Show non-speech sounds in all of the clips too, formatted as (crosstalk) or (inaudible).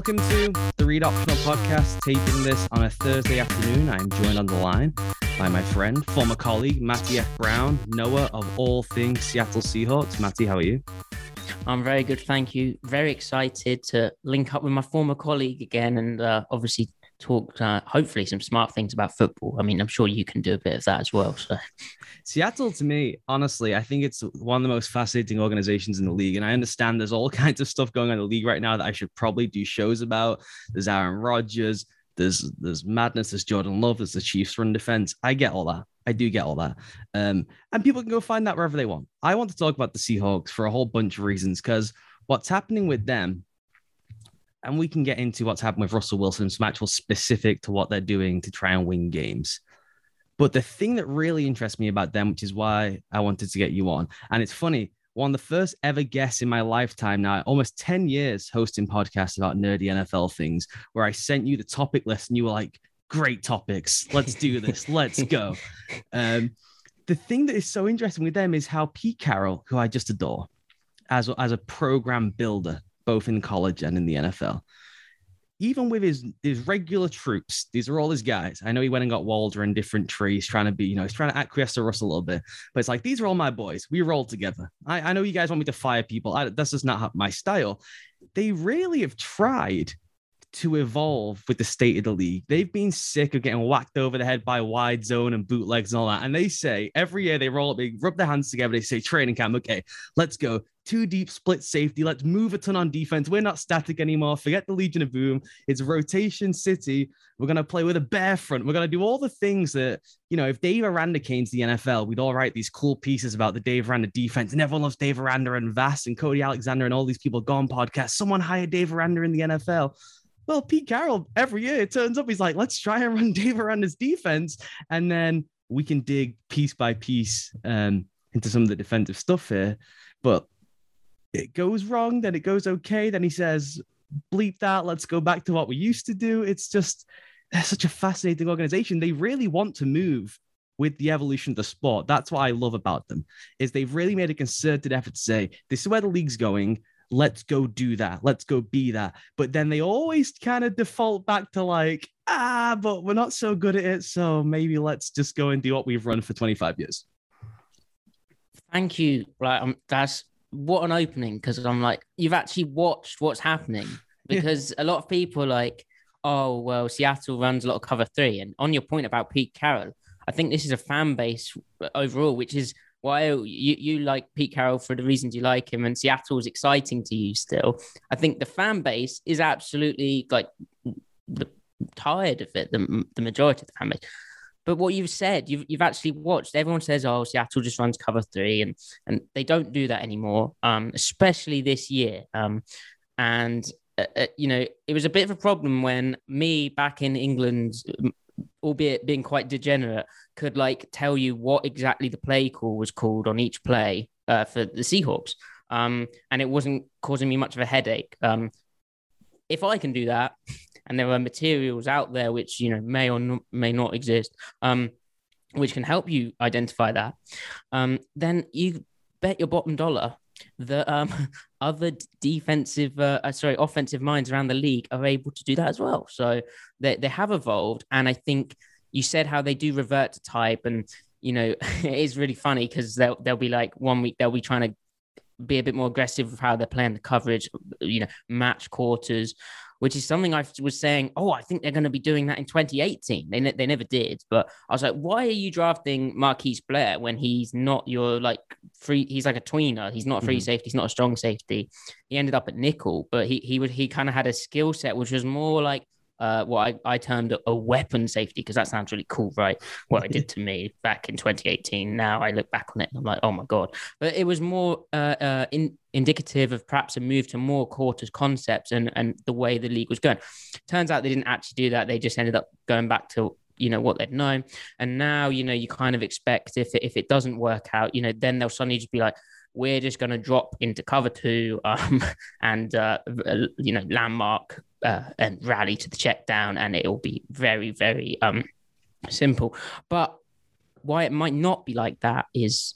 Welcome to the Read Optional podcast, taping this on a Thursday afternoon. I'm joined on the line by my friend, former colleague, Matty F. Brown, knower of all things Seattle Seahawks. Matty, how are you? I'm very good, thank you. Very excited to link up with my former colleague again and uh, obviously talk, uh, hopefully, some smart things about football. I mean, I'm sure you can do a bit of that as well. So, Seattle, to me, honestly, I think it's one of the most fascinating organizations in the league. And I understand there's all (laughs) kinds of stuff going on in the league right now that I should probably do shows about. There's Aaron Rodgers, there's there's madness, there's Jordan Love, there's the Chiefs run defense. I get all that. I do get all that. Um, and people can go find that wherever they want. I want to talk about the Seahawks for a whole bunch of reasons because what's happening with them, and we can get into what's happened with Russell Wilson, some actual specific to what they're doing to try and win games. But the thing that really interests me about them, which is why I wanted to get you on, and it's funny, one of the first ever guests in my lifetime now, almost 10 years hosting podcasts about nerdy NFL things, where I sent you the topic list and you were like, great topics. Let's do this. Let's go. (laughs) Um, the thing that is so interesting with them is how Pete Carroll, who I just adore as, as a program builder, both in college and in the NFL, even with his his regular troops, these are all his guys. I know he went and got Waldron and different trees, trying to be, you know, he's trying to acquiesce to Russ a little bit. But it's like these are all my boys. We roll together. I, I know you guys want me to fire people. I, that's just not my style. They really have tried to evolve with the state of the league. They've been sick of getting whacked over the head by wide zone and bootlegs and all that. And they say every year they roll up, they rub their hands together, they say training camp, okay, let's go. Two deep split safety. Let's move a ton on defense. We're not static anymore. Forget the Legion of Boom. It's rotation city. We're gonna play with a bear front. We're gonna do all the things that you know. If Dave Aranda came to the NFL, we'd all write these cool pieces about the Dave Aranda defense, and everyone loves Dave Aranda and Vass and Cody Alexander and all these people gone podcast. Someone hired Dave Aranda in the NFL. Well, Pete Carroll, every year it turns up, he's like, let's try and run (laughs) Dave Aranda's defense. And then we can dig piece by piece um, into some of the defensive stuff here. But it goes wrong, then it goes okay. Then he says, bleep that, let's go back to what we used to do. It's just, they're such a fascinating organization. They really want to move with the evolution of the sport. That's what I love about them, is they've really made a concerted effort to say, this is where the league's going let's go do that let's go be that. But then they always kind of default back to like ah but we're not so good at it so maybe let's just go and do what we've run for 25 years. Thank you. Like um, that's what an opening because i'm like you've actually watched what's happening. (laughs) Because yeah. a lot of people like oh well seattle runs a lot of cover three. And on your point about pete carroll i think this is a fan base overall which is why you, you like Pete Carroll for the reasons you like him, and Seattle is exciting to you still. I think the fan base is absolutely like tired of it, the, the majority of the fan base. But what you've said, you've, you've actually watched. Everyone says, "Oh, Seattle just runs cover three, and and they don't do that anymore, um, especially this year. Um, and uh, uh, you know, it was a bit of a problem when me back in England, albeit being quite degenerate, could like tell you what exactly the play call was called on each play uh, for the Seahawks. Um, and it wasn't causing me much of a headache. Um, if I can do that, and there are materials out there which you know may or may not exist, um, which can help you identify that, um, then you bet your bottom dollar that um, (laughs) other defensive, uh, uh, sorry, offensive minds around the league are able to do that as well. So they they have evolved, and I think you said how they do revert to type, and you know (laughs) it is really funny because they'll they'll be like one week they'll be trying to be a bit more aggressive with how they're playing the coverage, you know, match quarters, which is something I was saying. Oh, I think they're going to be doing that in 2018. They ne- they never did, but I was like, why are you drafting Marquise Blair when he's not your like free? He's like a tweener. He's not a free mm-hmm. safety. He's not a strong safety. He ended up at nickel, but he he would he kind of had a skill set which was more like uh, what I, I termed a, weapon safety because that sounds really cool, right? What it did (laughs) to me back in 2018. Now I look back on it and I'm like, oh my God. But it was more uh, uh, in, indicative of perhaps a move to more quarters concepts and, and the way the league was going. Turns out they didn't actually do that. They just ended up going back to you know what they'd known and now you know you kind of expect if it, if it doesn't work out you know then they'll suddenly just be like we're just going to drop into cover two um, (laughs) and uh, you know landmark uh, and rally to the check down, and it will be very, very um, simple. But why it might not be like that is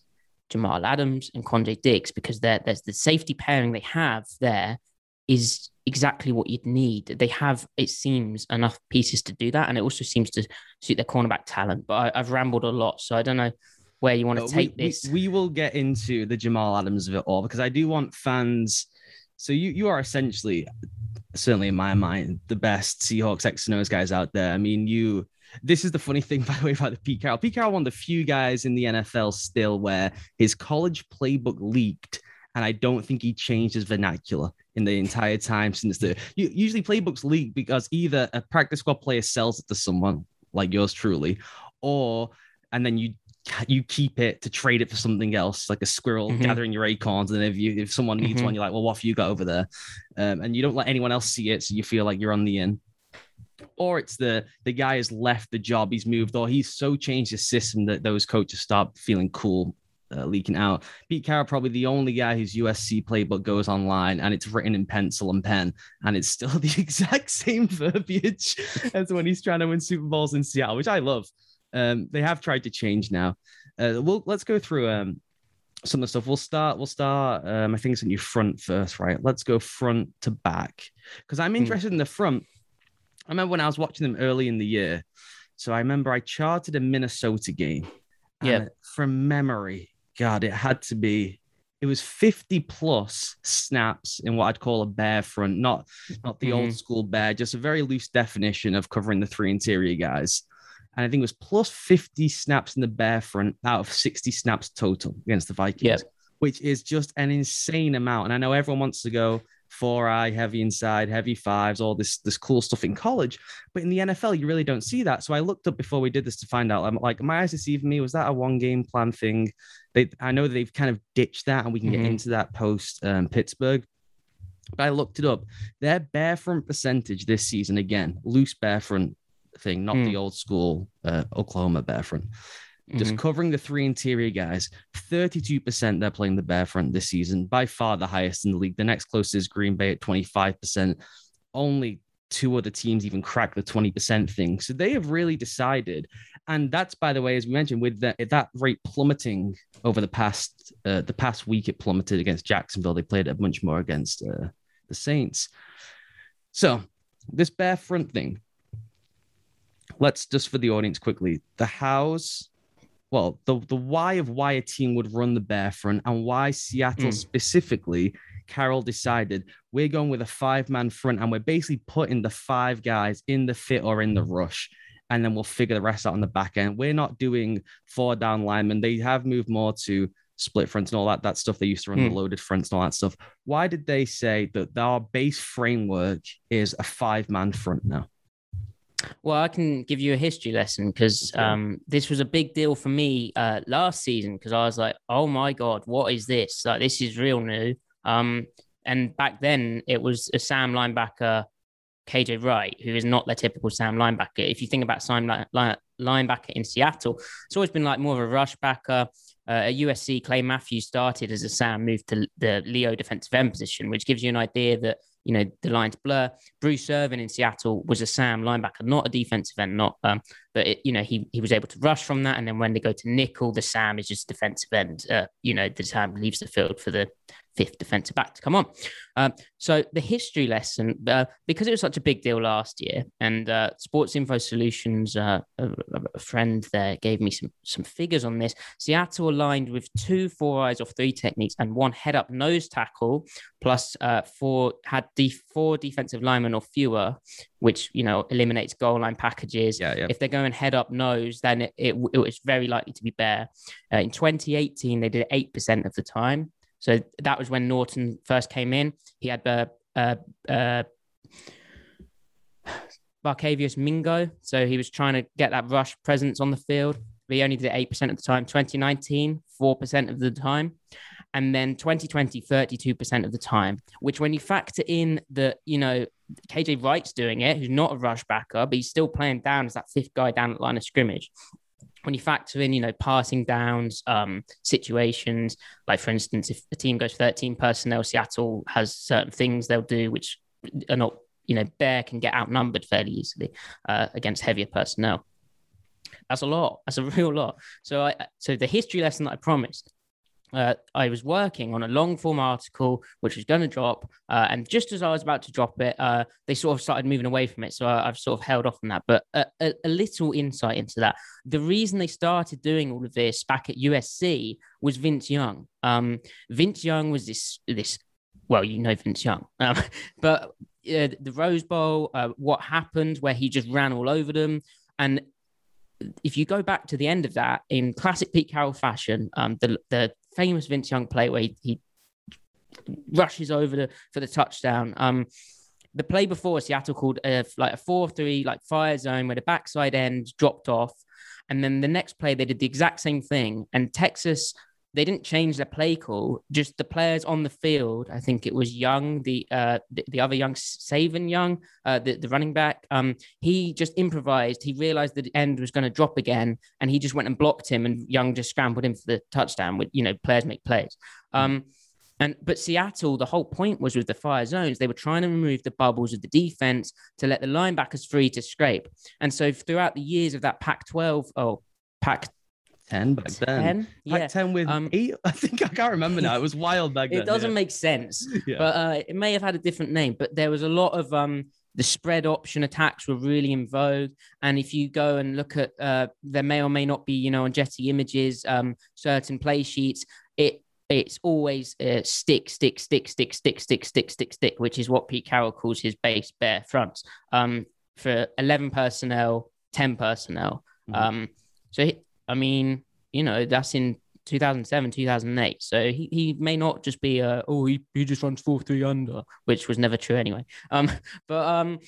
Jamal Adams and Quandre Diggs, because there's the safety pairing they have there is exactly what you'd need. They have, it seems, enough pieces to do that, and it also seems to suit their cornerback talent. But I, have rambled a lot, so I don't know where you want to take we, this. We, we, will get into the Jamal Adams of it all because I do want fans. So you you are essentially, certainly in my mind, the best Seahawks X and O's guys out there. I mean, you. This is the funny thing, (laughs) by the way, about the Pete Carroll. Pete Carroll, one of the few guys in the NFL still where his college playbook leaked and I don't think he changed his vernacular in the entire time since the usually playbooks leak because either a practice squad player sells it to someone like yours truly, or and then you you keep it to trade it for something else, like a squirrel mm-hmm. gathering your acorns. And if you if someone needs mm-hmm. one, you're like, well, what have you got over there? Um, and you don't let anyone else see it, so you feel like you're on the in. Or it's the the guy has left the job, he's moved, or he's so changed his system that those coaches start feeling cool uh, leaking out. Pete Carroll probably the only guy whose USC playbook goes online and it's written in pencil and pen, and it's still (laughs) the exact same verbiage (laughs) as when he's trying to win Super Bowls in Seattle, which I love. Um, they have tried to change now. Uh, we'll let's go through um, some of the stuff. We'll start. We'll start. Um, I think it's a new front first, right? Let's go front to back because I'm hmm. interested mm. in the front. I remember when I was watching them early in the year. So I remember I charted a Minnesota game. Yeah. From memory, God, it had to be. It was 50 plus snaps in what I'd call a bear front, not not the mm-hmm. old school bear, just a very loose definition of covering the three interior guys. And I think it was plus 50 snaps in the bear front out of 60 snaps total against the Vikings, yep. which is just an insane amount. And I know everyone wants to go, four eye, heavy inside, heavy fives, all this this cool stuff in college. But in the NFL, you really don't see that. So I looked up before we did this to find out. I'm like, my eyes deceived me. Was that a one game plan thing? They, I know they've kind of ditched that, and we can mm-hmm. get into that post um, Pittsburgh. But I looked it up. Their bear front percentage this season, again, loose bear front thing, not mm. the old school uh, Oklahoma bear front. Mm-hmm. Just covering the three interior guys, 32% they're playing the bear front this season, by far the highest in the league. The next closest is Green Bay at 25%. Only two other teams even crack the 20% thing. So they have really decided. And that's by the way, as we mentioned, with that that rate plummeting over the past uh, the past week, it plummeted against Jacksonville. They played a bunch more against uh, the Saints. So this bear front thing. Let's just for the audience quickly. The hows well, the, the why of why a team would run the bear front and why Seattle mm. specifically, Carroll decided we're going with a five man front and we're basically putting the five guys in the fit or in the rush. And then we'll figure the rest out on the back end. We're not doing four down linemen. They have moved more to split fronts and all that that stuff. They used to run mm. the loaded fronts and all that stuff. Why did they say that our base framework is a five man front now? Well, I can give you a history lesson because um, this was a big deal for me uh, last season because I was like, "Oh my god, what is this? Like, this is real new." Um, and back then, it was a Sam linebacker, KJ Wright, who is not the typical Sam linebacker. If you think about Sam li- linebacker in Seattle, it's always been like more of a rush backer. Uh, at USC, Clay Matthews started as a Sam, moved to the Leo defensive end position, which gives you an idea that you know, the lines blur. Bruce Irvin in Seattle was a Sam linebacker, not a defensive end, not um, but it, you know, he he was able to rush from that. And then when they go to nickel, the Sam is just defensive end. Uh, you know, the Sam leaves the field for the fifth defensive back to come on. Um, so the history lesson, uh, because it was such a big deal last year, and uh, Sports Info Solutions, uh, a, a, friend there gave me some some figures on this. Seattle aligned with two four eyes or three techniques and one head up nose tackle, plus uh, four had the four defensive linemen or fewer, which you know eliminates goal line packages. Yeah, yeah. If they're going head up nose, then it, it, it was very likely to be bear. Uh, in 2018, they did eight percent of the time. So that was when Norton first came in. He had uh, uh, uh, Barkevious Mingo. So he was trying to get that rush presence on the field. But he only did it 8% of the time. 2019, 4% of the time. And then 2020, 32% of the time, which when you factor in that, you know, KJ Wright's doing it, who's not a rush backer, but he's still playing down as that fifth guy down at line of scrimmage when you factor in, you know, passing downs, um, situations, like for instance, if the team goes 13 personnel, Seattle has certain things they'll do which are not, you know, Bear can get outnumbered fairly easily uh, against heavier personnel. That's a lot. That's a (laughs) real lot. So I, so the history lesson that I promised uh, I was working on a long form article which was going to drop, uh, and just as I was about to drop it, uh, they sort of started moving away from it. So I, have sort of held off on that. But a, a, a, little insight into that: the reason they started doing all of this back at USC was Vince Young. Um, Vince Young was this this well, you know Vince Young, (laughs) um, but the Rose Bowl, uh, what happened where he just ran all over them, and if you go back to the end of that in classic Pete Carroll fashion, um, the the famous Vince Young play where he, he rushes over the, for the touchdown. Um, the play before Seattle called a, like a four three like fire zone where the backside end dropped off, and then the next play they did the exact same thing, and Texas they didn't change their play call. Just the players on the field. I think it was Young, the uh, the, the other Young, Selvin Young, uh, the, the running back. Um, he just improvised. He realized that the end was going to drop again, and he just went and blocked him. And Young just scrambled in for the touchdown. With you know, players make plays. Um, and but Seattle, the whole point was with the fire zones, they were trying to remove the bubbles of the defense to let the linebackers free to scrape. And so throughout the years of that Pac-12, oh, Pac 10 back then. 10? Yeah. 10 with um, eight. (laughs) I think I can't remember now. It was wild back then. It doesn't yeah. make sense, (laughs) yeah. but uh, it may have had a different name. But there was a lot of um, the spread option attacks were really in vogue. And if you go and look at, uh, there may or may not be, you know, on Getty images, um, certain play sheets, it it's always uh, stick, stick, stick, stick, stick, stick, stick, stick, stick, which is what Pete Carroll calls his base bear fronts. Um, for 11 personnel, 10 personnel. Mm-hmm. Um, so he, I mean, you know, that's in 2007, 2008. So he, he may not just be a, oh, he, he just runs 4 3 under, which was never true anyway. Um, (laughs) but um,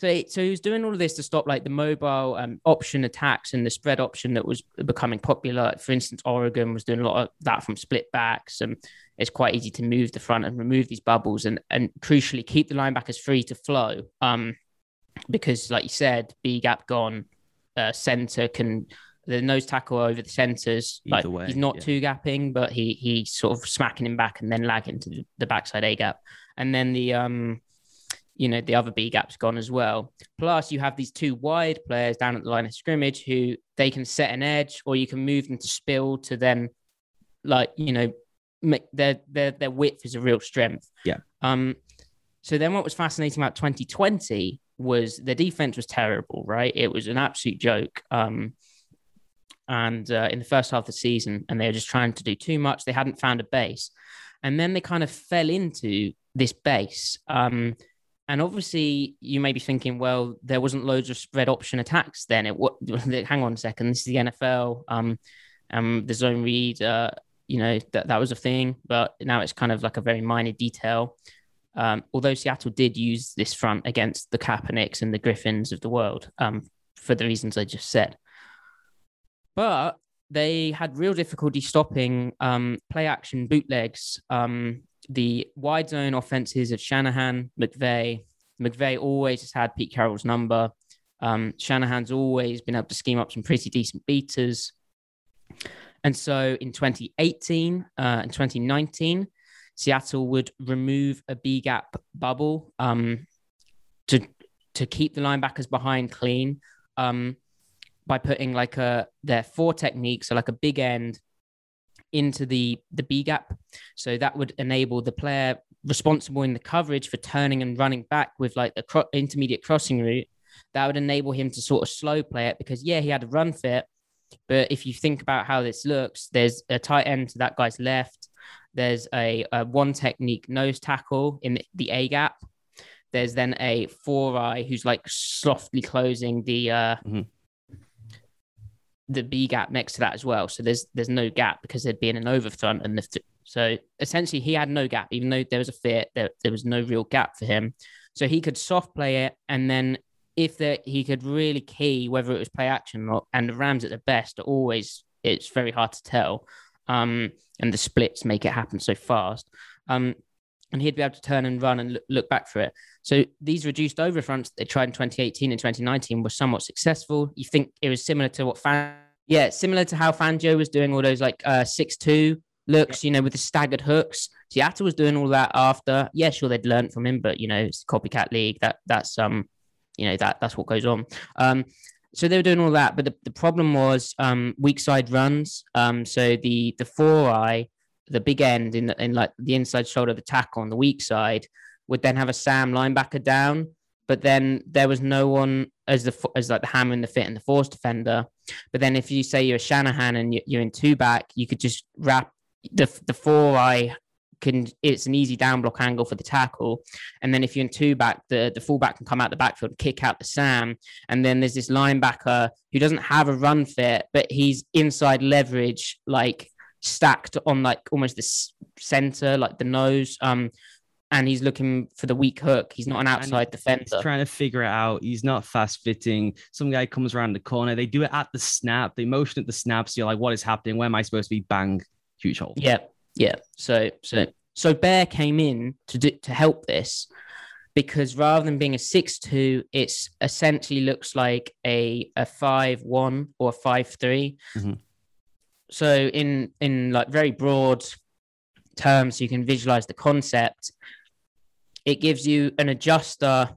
so, so he was doing all of this to stop like the mobile um, option attacks and the spread option that was becoming popular. For instance, Oregon was doing a lot of that from split backs, and it's quite easy to move the front and remove these bubbles, and and crucially keep the linebackers free to flow. Um, because like you said, B gap gone, uh, center can the nose tackle over the centers. Either like way, he's not yeah. two gapping, but he he's sort of smacking him back and then lagging to the backside A gap. And then the um you know the other B gap's gone as well. Plus, you have these two wide players down at the line of scrimmage who they can set an edge, or you can move them to spill to then, like you know, make their their their width is a real strength. Yeah. Um. So then, what was fascinating about 2020 was the defense was terrible, right? It was an absolute joke. Um and uh, in the first half of the season, and they were just trying to do too much. They hadn't found a base, and then they kind of fell into this base. Um, and obviously, you may be thinking, well, there wasn't loads of spread option attacks then. It what? (laughs) Hang on a second. This is the NFL. Um, um, the zone read. Uh, you know that that was a thing, but now it's kind of like a very minor detail. Um, although Seattle did use this front against the Kaepernicks and the Griffins of the world um, for the reasons I just said but they had real difficulty stopping um, play action bootlegs. Um, the wide zone offenses of Shanahan, McVay. McVay always has had Pete Carroll's number. Um, Shanahan's always been able to scheme up some pretty decent beaters. And so in 2018 uh, and 2019, Seattle would remove a B gap bubble um, to to keep the linebackers behind clean. Um, by putting like a their four techniques, so like a big end into the the B gap. So that would enable the player responsible in the coverage for turning and running back with like the cro- intermediate crossing route. That would enable him to sort of slow play it because yeah, he had a run fit, but if you think about how this looks, there's a tight end to that guy's left. There's a, a one technique nose tackle in the A gap. There's then a four eye who's like softly closing the uh, mm-hmm the B gap next to that as well. So there's there's no gap because there'd been an overfront and the so essentially he had no gap, even though there was a fit, there, there was no real gap for him. So he could soft play it and then if that he could really key whether it was play action or and the Rams at the best are always it's very hard to tell. Um, and the splits make it happen so fast. Um, and he'd be able to turn and run and look, back for it. So these reduced overfronts they tried in 2018 and 2019 were somewhat successful. You think it was similar to what Fan, yeah, similar to how Fangio was doing all those like uh six two looks, you know, with the staggered hooks. Seattle was doing all that after. Yeah, sure they'd learned from him, but you know, it's copycat league. That that's um, you know, that that's what goes on. Um, so they were doing all that, but the, the problem was um weak side runs. Um, so the the four eye the big end in in like the inside shoulder of the tackle on the weak side would then have a Sam linebacker down, but then there was no one as the as like the hammer and the fit and the force defender. But then if you say you're a Shanahan and you're in two back, you could just wrap the the four eye can it's an easy down block angle for the tackle. And then if you're in two back, the, the fullback can come out the backfield, kick out the Sam. And then there's this linebacker who doesn't have a run fit, but he's inside leverage, like stacked on like almost the center, like the nose. Um, and he's looking for the weak hook. He's not an outside and defender. He's trying to figure it out. He's not fast fitting. Some guy comes around the corner. They do it at the snap. They motion at the snap. So you're like, what is happening? Where am I supposed to be? Bang, huge hole. Yeah, yeah. So so so Bear came in to do, to help this because rather than being a six-two, it's essentially looks like a a five-one or a five-three. Mm-hmm. So in in like very broad terms, you can visualize the concept it gives you an adjuster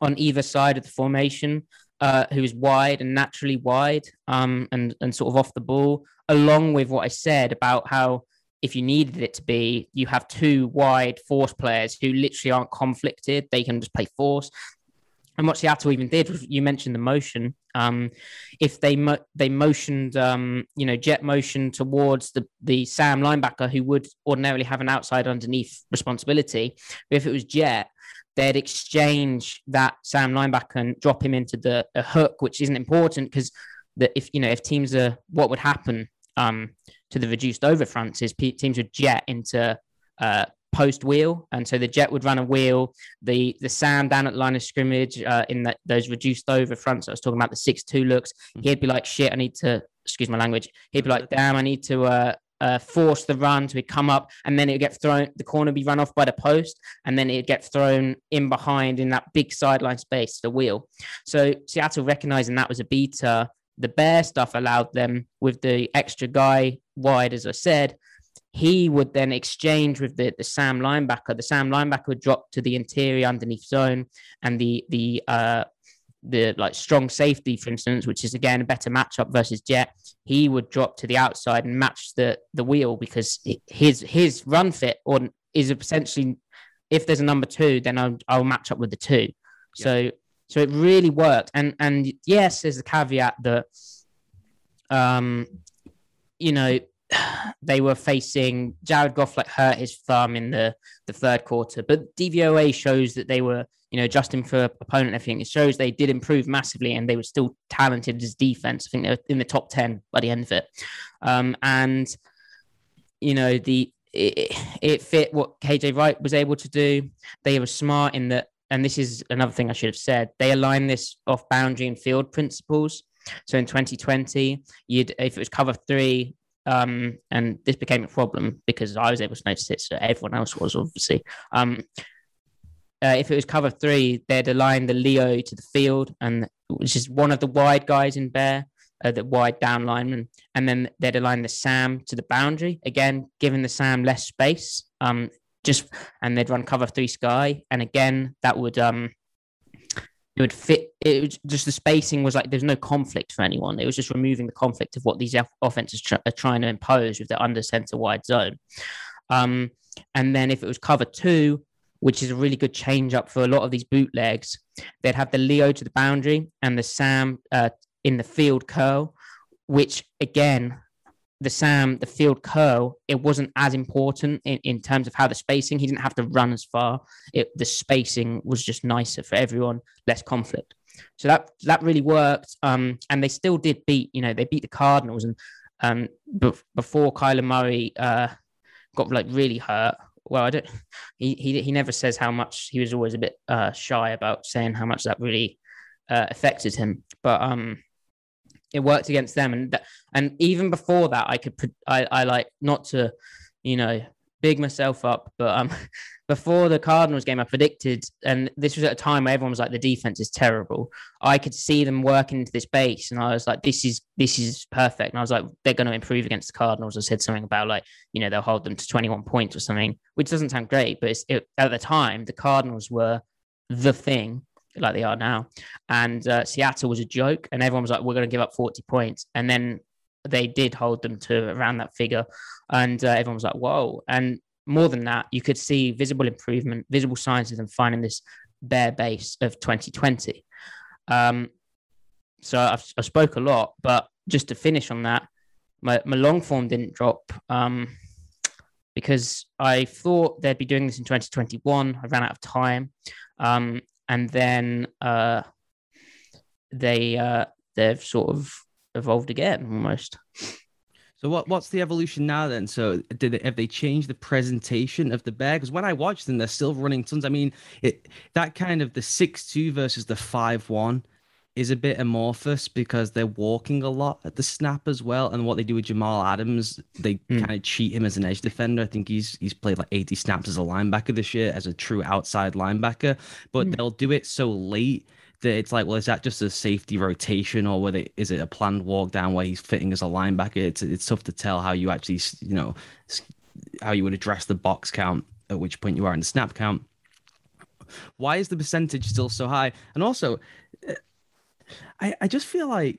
on either side of the formation uh, who is wide and naturally wide um, and, and sort of off the ball, along with what I said about how if you needed it to be, you have two wide force players who literally aren't conflicted. They can just play force and what Seattle even did was you mentioned the motion. Um, if they mo- they motioned, um, you know, jet motion towards the the Sam linebacker who would ordinarily have an outside underneath responsibility, but if it was jet, they'd exchange that Sam linebacker and drop him into the hook, which isn't important because that if you know if teams are what would happen um, to the reduced over fronts is teams would jet into uh, post wheel, and so the jet would run a wheel. The the Sam down at line of scrimmage uh, in that those reduced over fronts. I was talking about the six two looks. Mm-hmm. He'd be like, "Shit, I need to." Excuse my language. He'd be like, "Damn, I need to." Uh, uh, force the run to come up, and then it would get thrown. The corner be run off by the post, and then it'd get thrown in behind in that big sideline space, the wheel. So Seattle recognizing that was a beater. The bear stuff allowed them with the extra guy wide, as I said, he would then exchange with the, the Sam linebacker. The Sam linebacker would drop to the interior underneath zone, and the the uh, the like strong safety, for instance, which is again a better matchup versus Jet, he would drop to the outside and match the the wheel because his his run fit or is essentially if there's a number two, then I'll, I'll match up with the two. Yeah. So so it really worked. And and yes, there's a caveat that um you know they were facing Jared Goff like hurt his thumb in the the third quarter, but DVOA shows that they were you know adjusting for opponent and everything. It shows they did improve massively and they were still talented as defense. I think they were in the top ten by the end of it, um, and you know the it, it fit what KJ Wright was able to do. They were smart in that, and this is another thing I should have said. They aligned this off boundary and field principles. So in 2020, you'd if it was cover three, um, and this became a problem because I was able to notice it, so everyone else was obviously. Um, uh, if it was cover three, they'd align the Leo to the field, and which is one of the wide guys in Bear, uh, the wide down lineman, and then they'd align the Sam to the boundary again, giving the Sam less space. Um, just and they'd run cover three sky, and again that would um it would fit. It was just the spacing was like there's no conflict for anyone. It was just removing the conflict of what these offenses tr- are trying to impose with the under center wide zone. Um, and then if it was cover two, which is a really good change up for a lot of these bootlegs, they'd have the Leo to the boundary and the Sam uh, in the field curl, which again the Sam, the field curl, it wasn't as important in, in terms of how the spacing. He didn't have to run as far. It, the spacing was just nicer for everyone, less conflict. So that that really worked. Um, and they still did beat. You know, they beat the Cardinals, and um, be- before Kyler Murray uh, got like really hurt. Well, I don't. He he he never says how much. He was always a bit uh, shy about saying how much that really uh, affected him. But um, it worked against them and and even before that i could i, I like not to you know big myself up but um before the cardinals game i predicted and this was at a time where everyone was like the defense is terrible i could see them working into this base and i was like this is this is perfect and i was like they're going to improve against the cardinals i said something about like you know they'll hold them to 21 points or something which doesn't sound great but it, at the time the cardinals were the thing like they are now. And uh, Seattle was a joke, and everyone was like, "We're going to give up 40 points." And then they did hold them to around that figure, and uh, everyone was like, "Whoa!" And more than that, you could see visible improvement, visible signs of them finding this bear base of 2020. Um, so I've, I spoke a lot, but just to finish on that, my, my long form didn't drop um, because I thought they'd be doing this in 2021. I ran out of time. Um, and then uh, they uh, they've sort of evolved again almost. So what what's the evolution now then? So did they, have they changed the presentation of the bear? Because when I watched them, they're still running tons. I mean, it that kind of the six two versus the five one is a bit amorphous because they're walking a lot at the snap as well. And what they do with Jamal Adams, they mm. kind of cheat him as an edge defender. I think he's he's played like 80 snaps as a linebacker this year as a true outside linebacker, but mm. they'll do it so late that it's like, well, is that just a safety rotation or whether is it a planned walk down where he's fitting as a linebacker? It's it's tough to tell how you actually you know how you would address the box count at which point you are in the snap count. Why is the percentage still so high? And also, eh, I, I just feel like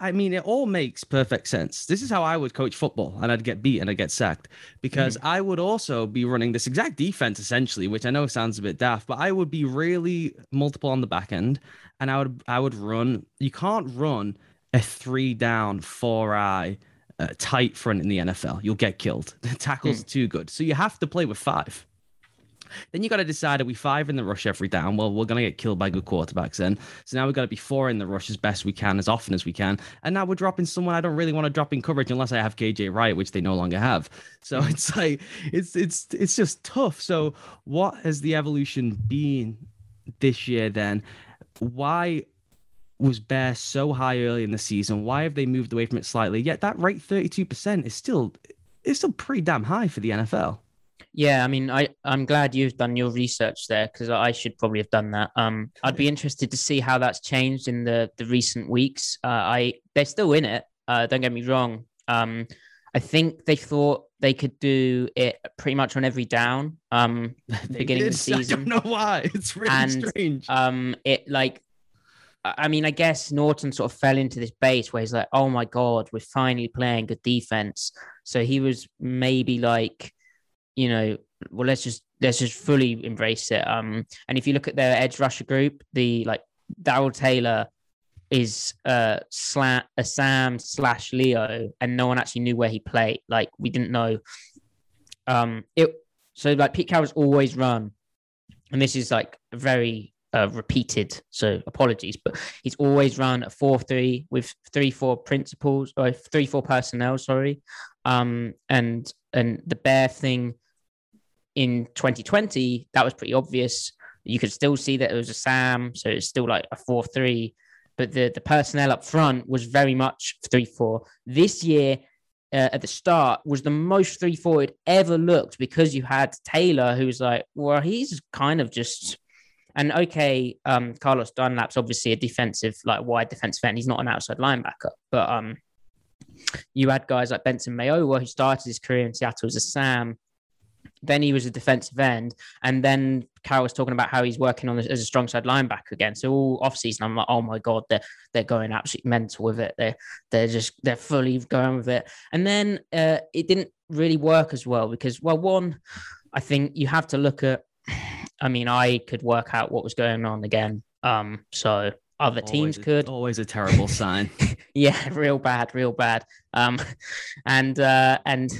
I mean, it all makes perfect sense. This is how I would coach football, and I'd get beat and I'd get sacked because mm-hmm. I would also be running this exact defense essentially, which I know sounds a bit daft, but I would be really multiple on the back end, and I would I would run. You can't run a three down, four eye, uh, tight front in the NFL. You'll get killed. (laughs) The tackles mm. are too good, so you have to play with five. Then you got to decide are we five in the rush every down? Well, we're going to get killed by good quarterbacks then. So now we've got to be four in the rush as best we can, as often as we can. And now we're dropping someone I don't really want to drop in coverage unless I have KJ Wright, which they no longer have. So (laughs) it's like it's it's it's just tough. So what has the evolution been this year then? Why was Bear so high early in the season? Why have they moved away from it slightly? Yet that rate 32% is still is still pretty damn high for the NFL. Yeah, I mean, I I'm glad you've done your research there because I should probably have done that. Um, I'd be interested to see how that's changed in the the recent weeks. Uh, I they're still in it. Uh, don't get me wrong. Um, I think they thought they could do it pretty much on every down. Um, (laughs) beginning did. of the season. (laughs) I don't know why. It's really and, strange. Um, it like I mean, I guess Norton sort of fell into this base where he's like, oh my God, we're finally playing good defense. So he was maybe like you know, well, let's just let's just fully embrace it. Um, and if you look at their edge rusher group, the like Darrell Taylor is uh slat a Sam slash Leo, and no one actually knew where he played. Like we didn't know. Um, it so like Pete Carroll's always run, and this is like very uh, repeated. So apologies, but he's always run a four three with three four principles or three four personnel. Sorry, um, and and the bear thing in 2020, that was pretty obvious. You could still see that it was a Sam, so it's still like a 4 3. But the, the personnel up front was very much 3 4. This year, uh, at the start, was the most 3 4 it ever looked because you had Taylor, who's like, well, he's kind of just. And okay, um, Carlos Dunlap's obviously a defensive, like wide defensive end. He's not an outside linebacker, but um, you had guys like Benson Mayowa, who started his career in Seattle as a Sam, then he was a defensive end, and then Carroll was talking about how he's working on this as a strong side linebacker again. So all off season, I'm like, oh my god, they're they're going absolutely mental with it. They're they're just they're fully going with it. And then uh, it didn't really work as well because well, one, I think you have to look at. I mean, I could work out what was going on again. Um, so other always teams a, could. Always a terrible sign. (laughs) yeah, real bad, real bad. Um, (laughs) and uh, and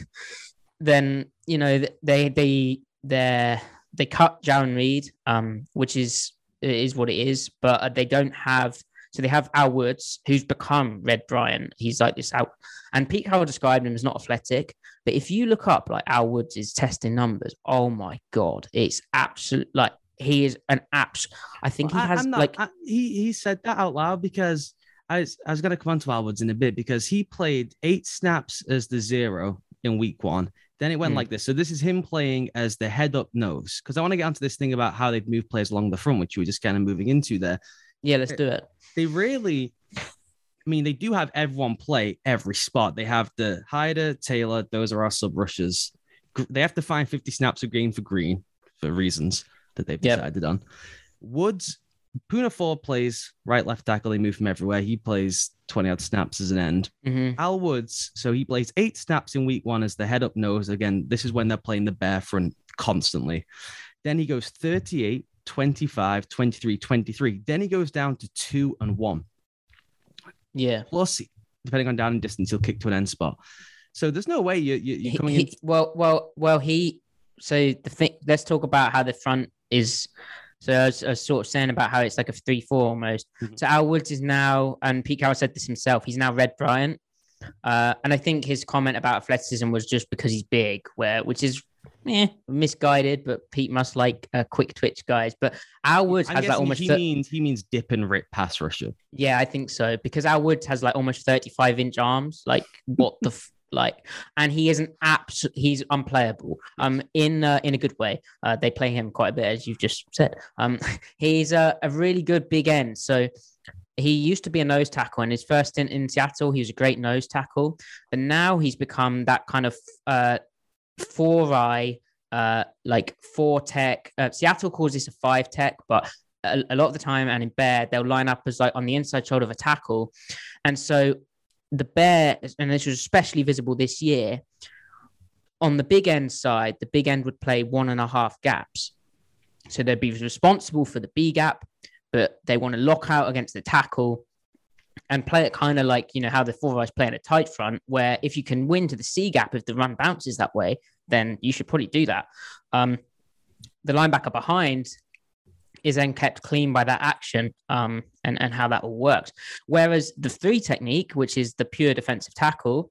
then you know they they they they cut Jarran Reed, um, which is is what it is, but uh, they don't have. So they have Al Woods, who's become Red Bryant. He's like this out, and Pete Carroll described him as not athletic. But if you look up like Al Woods' is testing numbers, oh my god, it's absolute like he is an apps. I think well, he has not, like I, he he said that out loud because I was, I was going to come on to Al Woods in a bit because he played eight snaps as the zero in week one. Then it went mm. like this. So this is him playing as the head up nose. Because I want to get onto this thing about how they've moved players along the front, which you were just kind of moving into there. Yeah, let's do it. They really, I mean, they do have everyone play every spot. They have the Hyder, Taylor, those are our sub rushers. They have to find 50 snaps of green for green for reasons that they've decided yep. on. Woods Ford plays right, left tackle. They move from everywhere. He plays 20 odd snaps as an end. Mhm. Al Woods, so he plays eight snaps in week one as the head up nose. Again, this is when they're playing the bear front constantly. Then he goes 38, 25, 23, 23. Then he goes down to two and one. Yeah. Plus, depending on down and distance, he'll kick to an end spot. So there's no way you, you, you're He- coming he- in. well, well, well. He. So the thing. Let's talk about how the front is. So I was, I was sort of saying about how it's like a three-four almost. Mhm. So Al Woods is now, and Pete Carroll said this himself. He's now Red Bryant, uh, and I think his comment about athleticism was just because he's big, where which is. Eh, misguided, but Pete must like uh, quick twitch guys. But Al Woods I'm has like almost he thir- means he means dip and rip pass rusher. Yeah, I think so because Al Woods has like almost 35 inch arms. Like what the f- like, and he is an abs. He's unplayable. Um, in uh, in a good way. Uh, they play him quite a bit as you've just said. Um, (laughs) he's a, a really good big end. So he used to be a nose tackle. In his first stint in Seattle, he was a great nose tackle, but now he's become that kind of uh four eye. Uh, like four tech. Uh, Seattle calls this a five tech, but a, a lot of the time and in bear they'll line up as like on the inside shoulder of a tackle and so the bear and this was especially visible this year on the big end side the big end would play one and a half gaps. So they'd be responsible for the b gap but they want to lock out against the tackle and play it kind of like you know how the four eyes play in a tight front where if you can win to the c gap if the run bounces that way then you should probably do that. Um the linebacker behind is then kept clean by that action um, and, and how that all works. Whereas the three technique, which is the pure defensive tackle,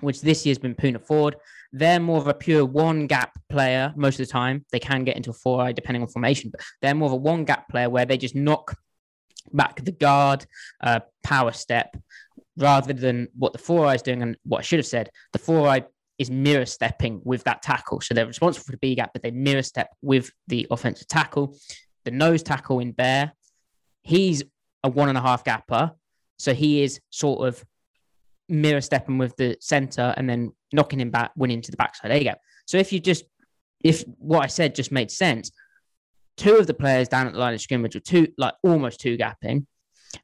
which this year's been Poona Ford, they're more of a pure one gap player most of the time. They can get into a four eye depending on formation, but they're more of a one gap player where they just knock back the guard, uh, power step, rather than what the four eye is doing. And what I should have said, the four eye is mirror stepping with that tackle. So they're responsible for the B gap, but they mirror step with the offensive tackle. The nose tackle in Bear, he's a one and a half gapper. So he is sort of mirror stepping with the center and then knocking him back, winning to the backside A gap. So if you just, if what I said just made sense, two of the players down at the line of scrimmage were two, like almost two gapping.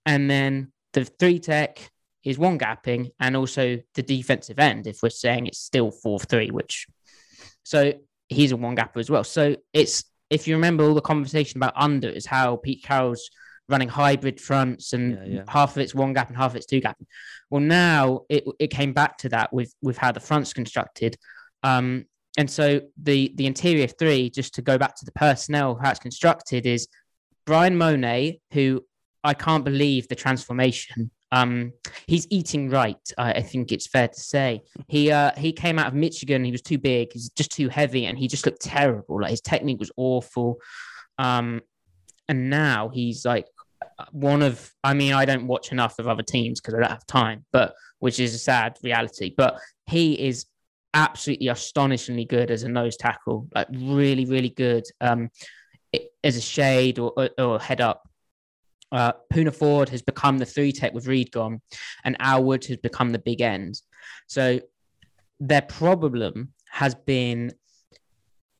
And then the three tech is one gapping and also the defensive end, if we're saying it's still 4 3, which so he's a one gapper as well. So it's if you remember all the conversation about under is how Pete Carroll's running hybrid fronts and Yeah, yeah. half of it's one gap and half of it's two gap. Well, now it, it came back to that with with how the front's constructed. Um, and so the the interior three, just to go back to the personnel, how it's constructed is Bryan Mone, who I can't believe the transformation. Um, he's eating right. I, I think it's fair to say. He uh, he came out of Michigan. He was too big. He's just too heavy, and he just looked terrible. Like his technique was awful. Um, and now he's like one of. I mean, I don't watch enough of other teams because I don't have time, but which is a sad reality. But he is absolutely astonishingly good as a nose tackle. Like really, really good. Um, as a shade or, or, or head up. Uh, Poona Ford has become the three tech with Reed gone, and Al Wood has become the big end. So their problem has been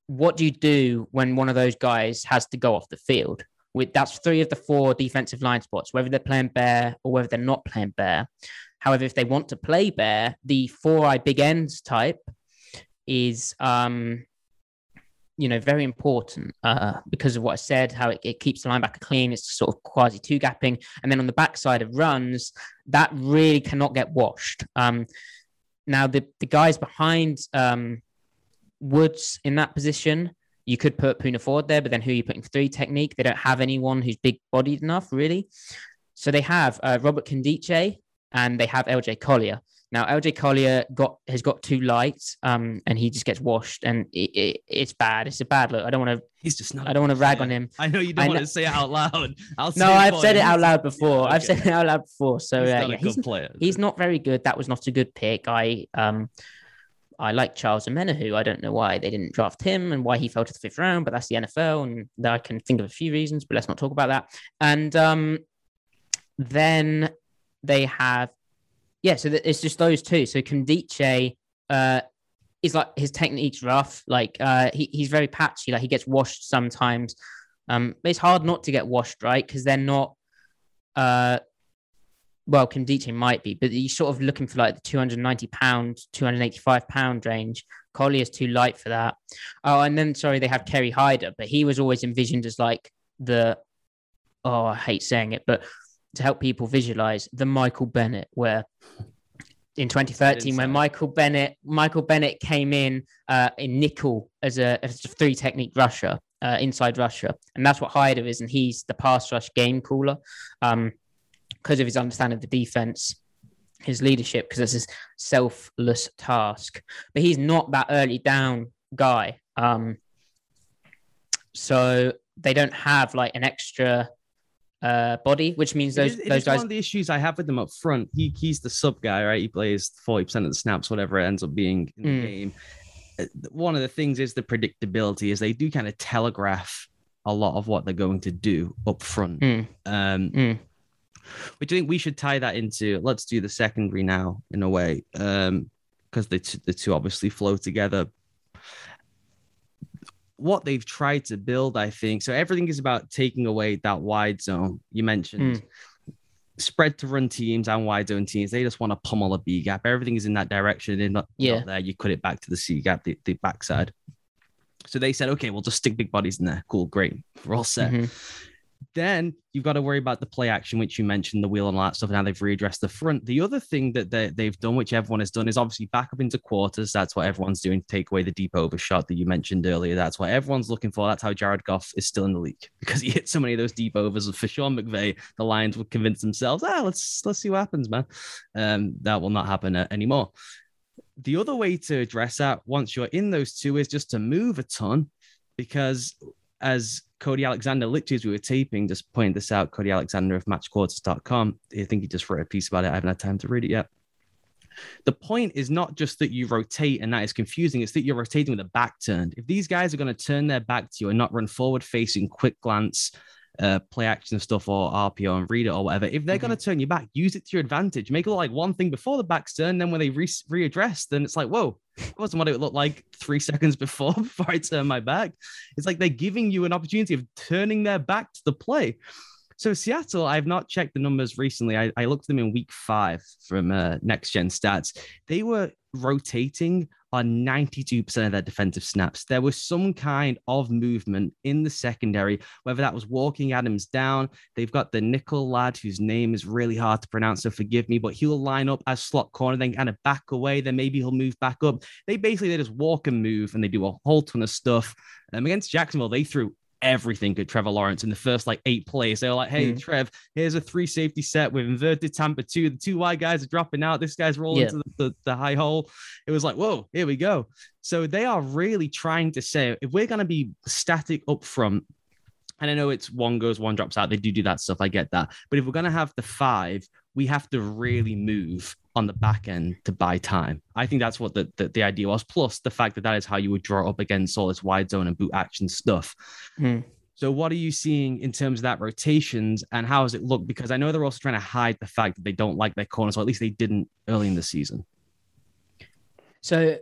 what do you do when one of those guys has to go off the field? With that's three of the four defensive line spots, whether they're playing bear or whether they're not playing bear. However, if they want to play bear, the four eye big ends type is um you know very important uh because of what I said, how it, it keeps the linebacker clean. It's sort of quasi two gapping, and then on the backside of runs, that really cannot get washed. Um, now the the guys behind um Woods in that position, you could put Poona Ford there, but then who are you putting three technique? They don't have anyone who's big bodied enough, really. So they have uh, Robert Nkemdiche and they have LJ Collier. Now LJ Collier got has got too light, um, and he just gets washed, and it, it, it's bad. It's a bad look. I don't want to. He's just not. I don't want to rag on him. I know you don't want to say it out loud. I'll say No, I've said it out loud before. Yeah, I've said it out loud before. So He's uh, not yeah, a he's player. he's not very good. That was not a good pick. I um I like Charles Omenihu. I don't know why they didn't draft him and why he fell to the fifth round, but that's the NFL, and I can think of a few reasons, but let's not talk about that. And um then they have yeah, so it's just those two. So Nkemdiche uh is like his technique's rough. Like uh he, he's very patchy, like he gets washed sometimes. Um, but it's hard not to get washed, right? Because they're not. Uh, well, Nkemdiche might be, but you're sort of looking for like the 290 pound, 285 pound range. Collier is too light for that. Oh, and then sorry, they have Kerry Hyder, but he was always envisioned as like the oh, I hate saying it, but to help people visualize the Michael Bennett, where in 2013 when Michael Bennett Michael Bennett came in uh, in nickel as a, as a three technique rusher uh, inside rusher, and that's what Hyder is, and he's the pass rush game caller um, because of his understanding of the defense, his leadership, because it's his selfless task. But he's not that early down guy, um, so they don't have like an extra uh, body, which means those it is, those guys. One of the issues I have with him up front, he he's the sub guy, right? He plays forty percent of the snaps, whatever it ends up being in the Mm. game. Uh, One of the things is the predictability, is they do kind of telegraph a lot of what they're going to do up front. Mm, Um, mm. which I think we should tie that into. Let's do the secondary now, in a way, um, because the t- the two obviously flow together. What they've tried to build, I think, so everything is about taking away that wide zone you mentioned. Spread to run teams and wide zone teams. They just want to pummel a B gap. Everything is in that direction. They're not, Yeah. not there. You cut it back to the C gap, the, the backside. So they said, okay, we'll just stick big bodies in there. Cool, great. We're all set. Mhm. Then you've got to worry about the play action, which you mentioned, the wheel and all that stuff. Now they've readdressed the front. The other thing that they, they've done, which everyone has done, is obviously back up into quarters. That's what everyone's doing to take away the deep overshot that you mentioned earlier. That's what everyone's looking for. That's how Jared Goff is still in the league (laughs) because he hit so many of those deep overs. For Sean McVay, the Lions would convince themselves, ah, let's let's see what happens, man. Um, that will not happen uh, anymore. The other way to address that once you're in those two is just to move a ton because as Cody Alexander, literally as we were taping, just pointed this out, Cody Alexander of matchquarters.com. I think he just wrote a piece about it. I haven't had time to read it yet. The point is not just that you rotate and that is confusing, it's that you're rotating with a back turned. If these guys are going to turn their back to you and not run forward facing, quick glance, uh, play action stuff or RPO and read it or whatever, if they're going to turn you back, use it to your advantage. Make it look like one thing before the back's turn. Then when they re- readdress, then it's like, whoa, it wasn't what it looked like three (laughs) seconds before (laughs) before I turn my back. It's like they're giving you an opportunity of turning their back to the play. So Seattle, I've not checked the numbers recently. I, I looked at them in week five from uh, Next Gen Stats. They were rotating on 92% of their defensive snaps. There was some kind of movement in the secondary, whether that was walking Adams down. They've got the nickel lad whose name is really hard to pronounce, so forgive me, but he'll line up as slot corner, then kind of back away. Then maybe he'll move back up. They basically they just walk and move, and they do a whole ton of stuff. Um, against Jacksonville, they threw everything at Trevor Lawrence in the first like eight plays. They were like, hey, Mm. Trev, here's a three safety set with inverted Tampa two. The two wide guys are dropping out. This guy's rolling Yeah. to the, the, the high hole. It was like, whoa, here we go. So they are really trying to say if we're going to be static up front, and I know it's one goes, one drops out. They do do that stuff. I get that. But if we're going to have the five, we have to really move on the back end to buy time. I think that's what the, the, the idea was. Plus the fact that that is how you would draw up against all this wide zone and boot action stuff. Hmm. So what are you seeing in terms of that rotations and how does it look? Because I know they're also trying to hide the fact that they don't like their corners, or at least they didn't early in the season. So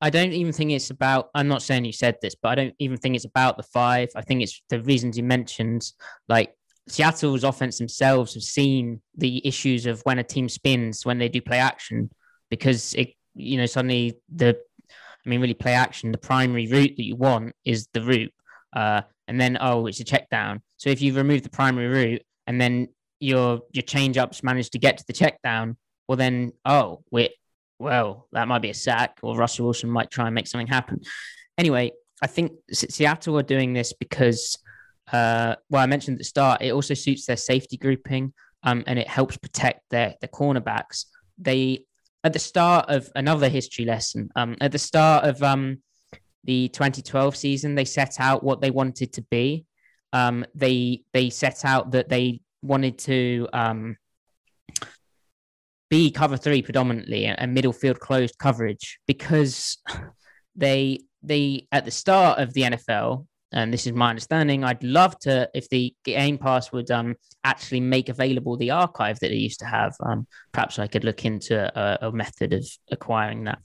I don't even think it's about. I'm not saying you said this, but I don't even think it's about the five. I think it's the reasons you mentioned. Like Seattle's offense themselves have seen the issues of when a team spins when they do play action, because it, you know, suddenly the, I mean, really play action. The primary route that you want is the route, uh, and then oh, it's a check down. So if you remove the primary route and then your your change ups manage to get to the check down, well then oh, we well, that might be a sack, or Russell Wilson might try and make something happen. Anyway, I think Seattle are doing this because, uh, well, I mentioned at the start, it also suits their safety grouping um, and it helps protect their, their cornerbacks. They, at the start of another history lesson, um, at the start of um, the 2012 season, they set out what they wanted to be. Um, they they set out that they wanted to um, be cover three predominantly and middle field closed coverage because they they at the start of the NFL and this is my understanding I'd love to if the game pass would um actually make available the archive that they used to have um perhaps I could look into a, a method of acquiring that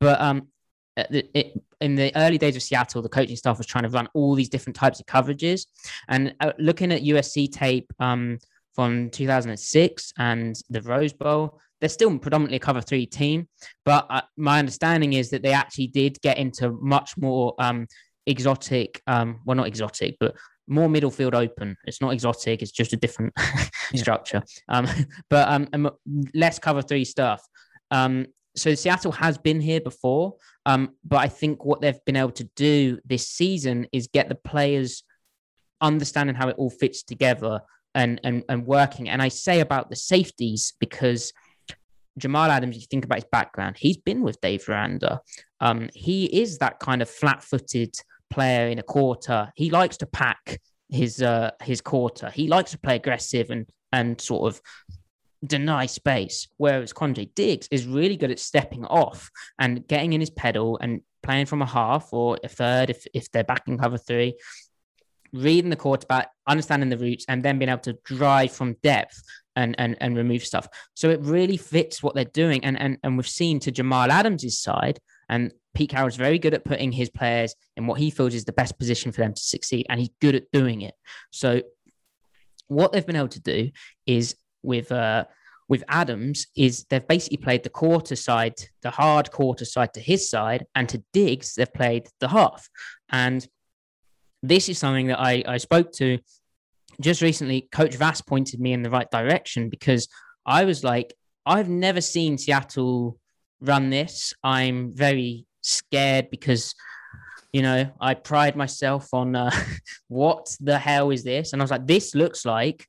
but um it, in the early days of Seattle, the coaching staff was trying to run all these different types of coverages. And uh, looking at USC tape um, from 2006 and the Rose Bowl, they're still predominantly a cover three team. But uh, my understanding is that they actually did get into much more um, exotic, um, well, not exotic, but more middle field open. It's not exotic. It's just a different (laughs) yeah. structure. Um, (laughs) but um, less cover three stuff. Um, so Seattle has been here before, um, but I think what they've been able to do this season is get the players understanding how it all fits together and and and working. And I say about the safeties because Jamal Adams, you think about his background, he's been with Dave Aranda. Um, he is that kind of flat-footed player in a quarter. He likes to pack his uh, his quarter. He likes to play aggressive and and sort of deny space. Whereas Quandre Diggs is really good at stepping off and getting in his pedal and playing from a half or a third if, if they're backing cover three, reading the quarterback, understanding the routes, and then being able to drive from depth and and, and remove stuff. So it really fits what they're doing. And and and we've seen to Jamal Adams' side, and Pete Carroll's very good at putting his players in what he feels is the best position for them to succeed, and he's good at doing it. So what they've been able to do is with uh, with Adams is they've basically played the quarter side, the hard quarter side to his side, and to Diggs they've played the half. And this is something that I, I spoke to just recently. Coach Vass pointed me in the right direction because I was like, I've never seen Seattle run this. I'm very scared because you know I pride myself on uh, (laughs) what the hell is this, and I was like, this looks like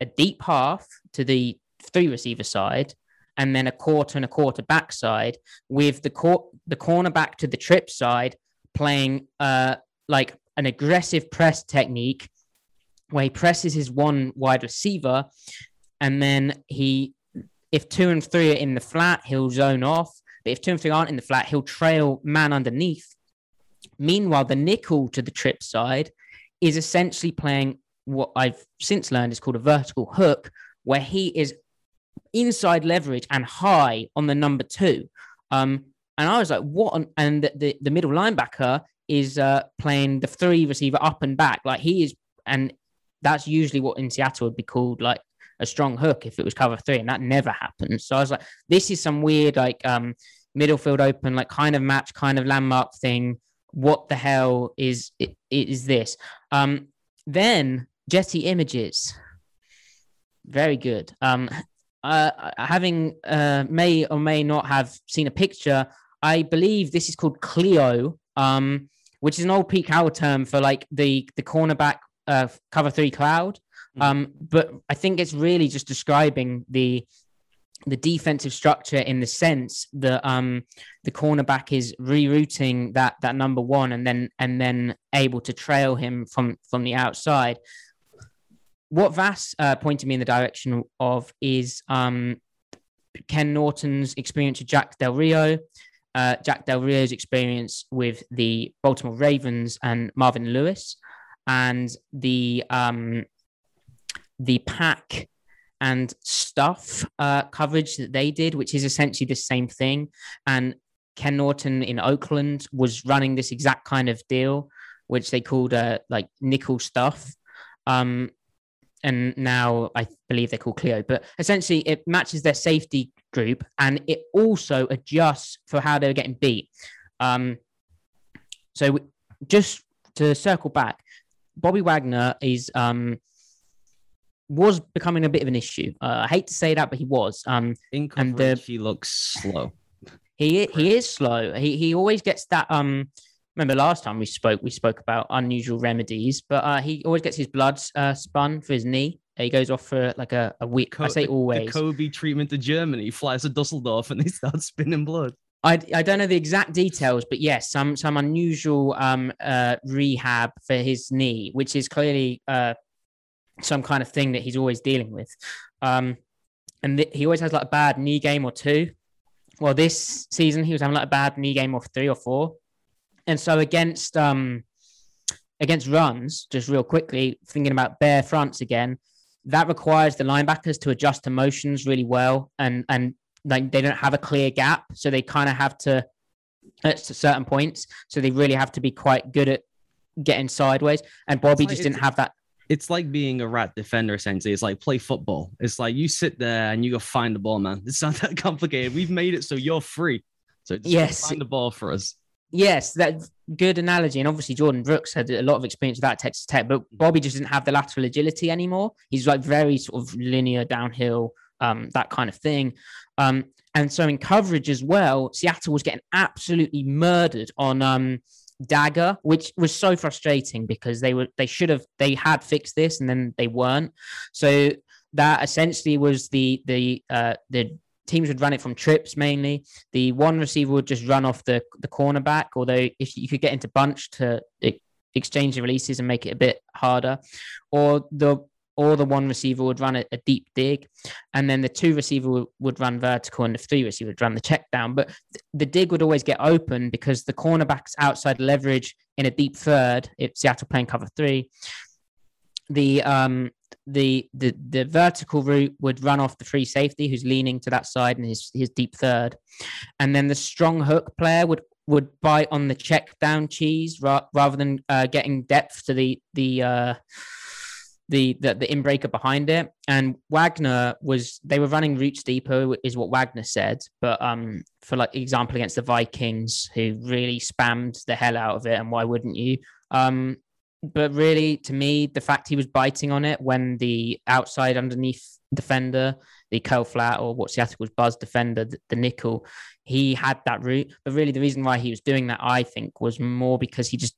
a deep half to the three receiver side, and then a quarter and a quarter back side with the court the cornerback to the trip side playing uh like an aggressive press technique where he presses his one wide receiver and then he if two and three are in the flat he'll zone off but if two and three aren't in the flat he'll trail man underneath meanwhile the nickel to the trip side is essentially playing what I've since learned is called a vertical hook, where he is inside leverage and high on the number two. Um, and I was like, what? and the, the, the, middle linebacker is uh, playing the three receiver up and back. Like he is, and that's usually what in Seattle would be called like a strong hook if it was cover three, and that never happens. So I was like, this is some weird like um, middle field open, like kind of match, kind of landmark thing. What the hell is is this? Um, then Getty images, very good. Um, uh, having uh, may or may not have seen a picture, I believe this is called Clio, um, which is an old Pete Carroll term for like the the cornerback uh, cover three cloud. Mm-hmm. Um, but I think it's really just describing the the defensive structure in the sense that um, the cornerback is rerouting that that number one and then and then able to trail him from from the outside. What Vass uh, pointed me in the direction of is um, Ken Norton's experience with Jack Del Rio, uh, Jack Del Rio's experience with the Baltimore Ravens and Marvin Lewis, and the um, the pack and stuff uh, coverage that they did, which is essentially the same thing. And Ken Norton in Oakland was running this exact kind of deal, which they called uh, like nickel stuff. Um, and now I believe they're called Clio. But essentially, it matches their safety group, and it also adjusts for how they're getting beat. Um, so just to circle back, Bobby Wagner is um, was becoming a bit of an issue. Uh, I hate to say that, but he was. Um, In coverage, and the, he looks slow. (laughs) He he is slow. He he always gets that um remember last time we spoke, we spoke about unusual remedies, but uh, he always gets his blood uh, spun for his knee. He goes off for like a, a week. Co- I say always. The Kobe treatment to Germany. He flies to Dusseldorf and he starts spinning blood. I, I don't know the exact details, but yes, some some unusual um uh rehab for his knee, which is clearly uh some kind of thing that he's always dealing with. Um, and th- he always has like a bad knee game or two. Well, this season he was having like a bad knee game of three or four. And so against um against runs, just real quickly, thinking about bear fronts again, that requires the linebackers to adjust to motions really well and and like they don't have a clear gap. So they kind of have to at certain points. So they really have to be quite good at getting sideways. And Bobby like- just didn't have that. It's like being a rat defender, essentially. It's like play football. It's like you sit there and you go find the ball, man. (laughs) It's not that complicated. We've made it so you're free. So just Yes. find the ball for us. Yes, that's good analogy. And obviously, Jordyn Brooks had a lot of experience with that at Texas Tech, but Bobby just didn't have the lateral agility anymore. He's like very sort of linear downhill, um, that kind of thing. Um, and so in coverage as well, Seattle was getting absolutely murdered on um, Dagger, which was so frustrating because they were they should have they had fixed this and then they weren't. So that essentially was the the uh, the teams would run it from trips mainly. The one receiver would just run off the the cornerback, although if you could get into bunch to exchange the releases and make it a bit harder, or the or the one receiver would run a, a deep dig, and then the two receiver would, would run vertical, and the three receiver would run the check down. But th- the dig would always get open because the cornerback's outside leverage in a deep third. If Seattle playing cover three, the um the the the vertical route would run off the free safety who's leaning to that side and his his deep third, and then the strong hook player would would bite on the check down cheese ra- rather than uh, getting depth to the the uh, the the the inbreaker behind it. And Wagner was they were running routes deeper is what Wagner said, but um for like example against the Vikings who really spammed the hell out of it, and why wouldn't you? Um, but really, to me, the fact he was biting on it when the outside underneath defender, the curl flat or what Seattle was buzz defender, the, the nickel, he had that route. But really, the reason why he was doing that, I think, was more because he just,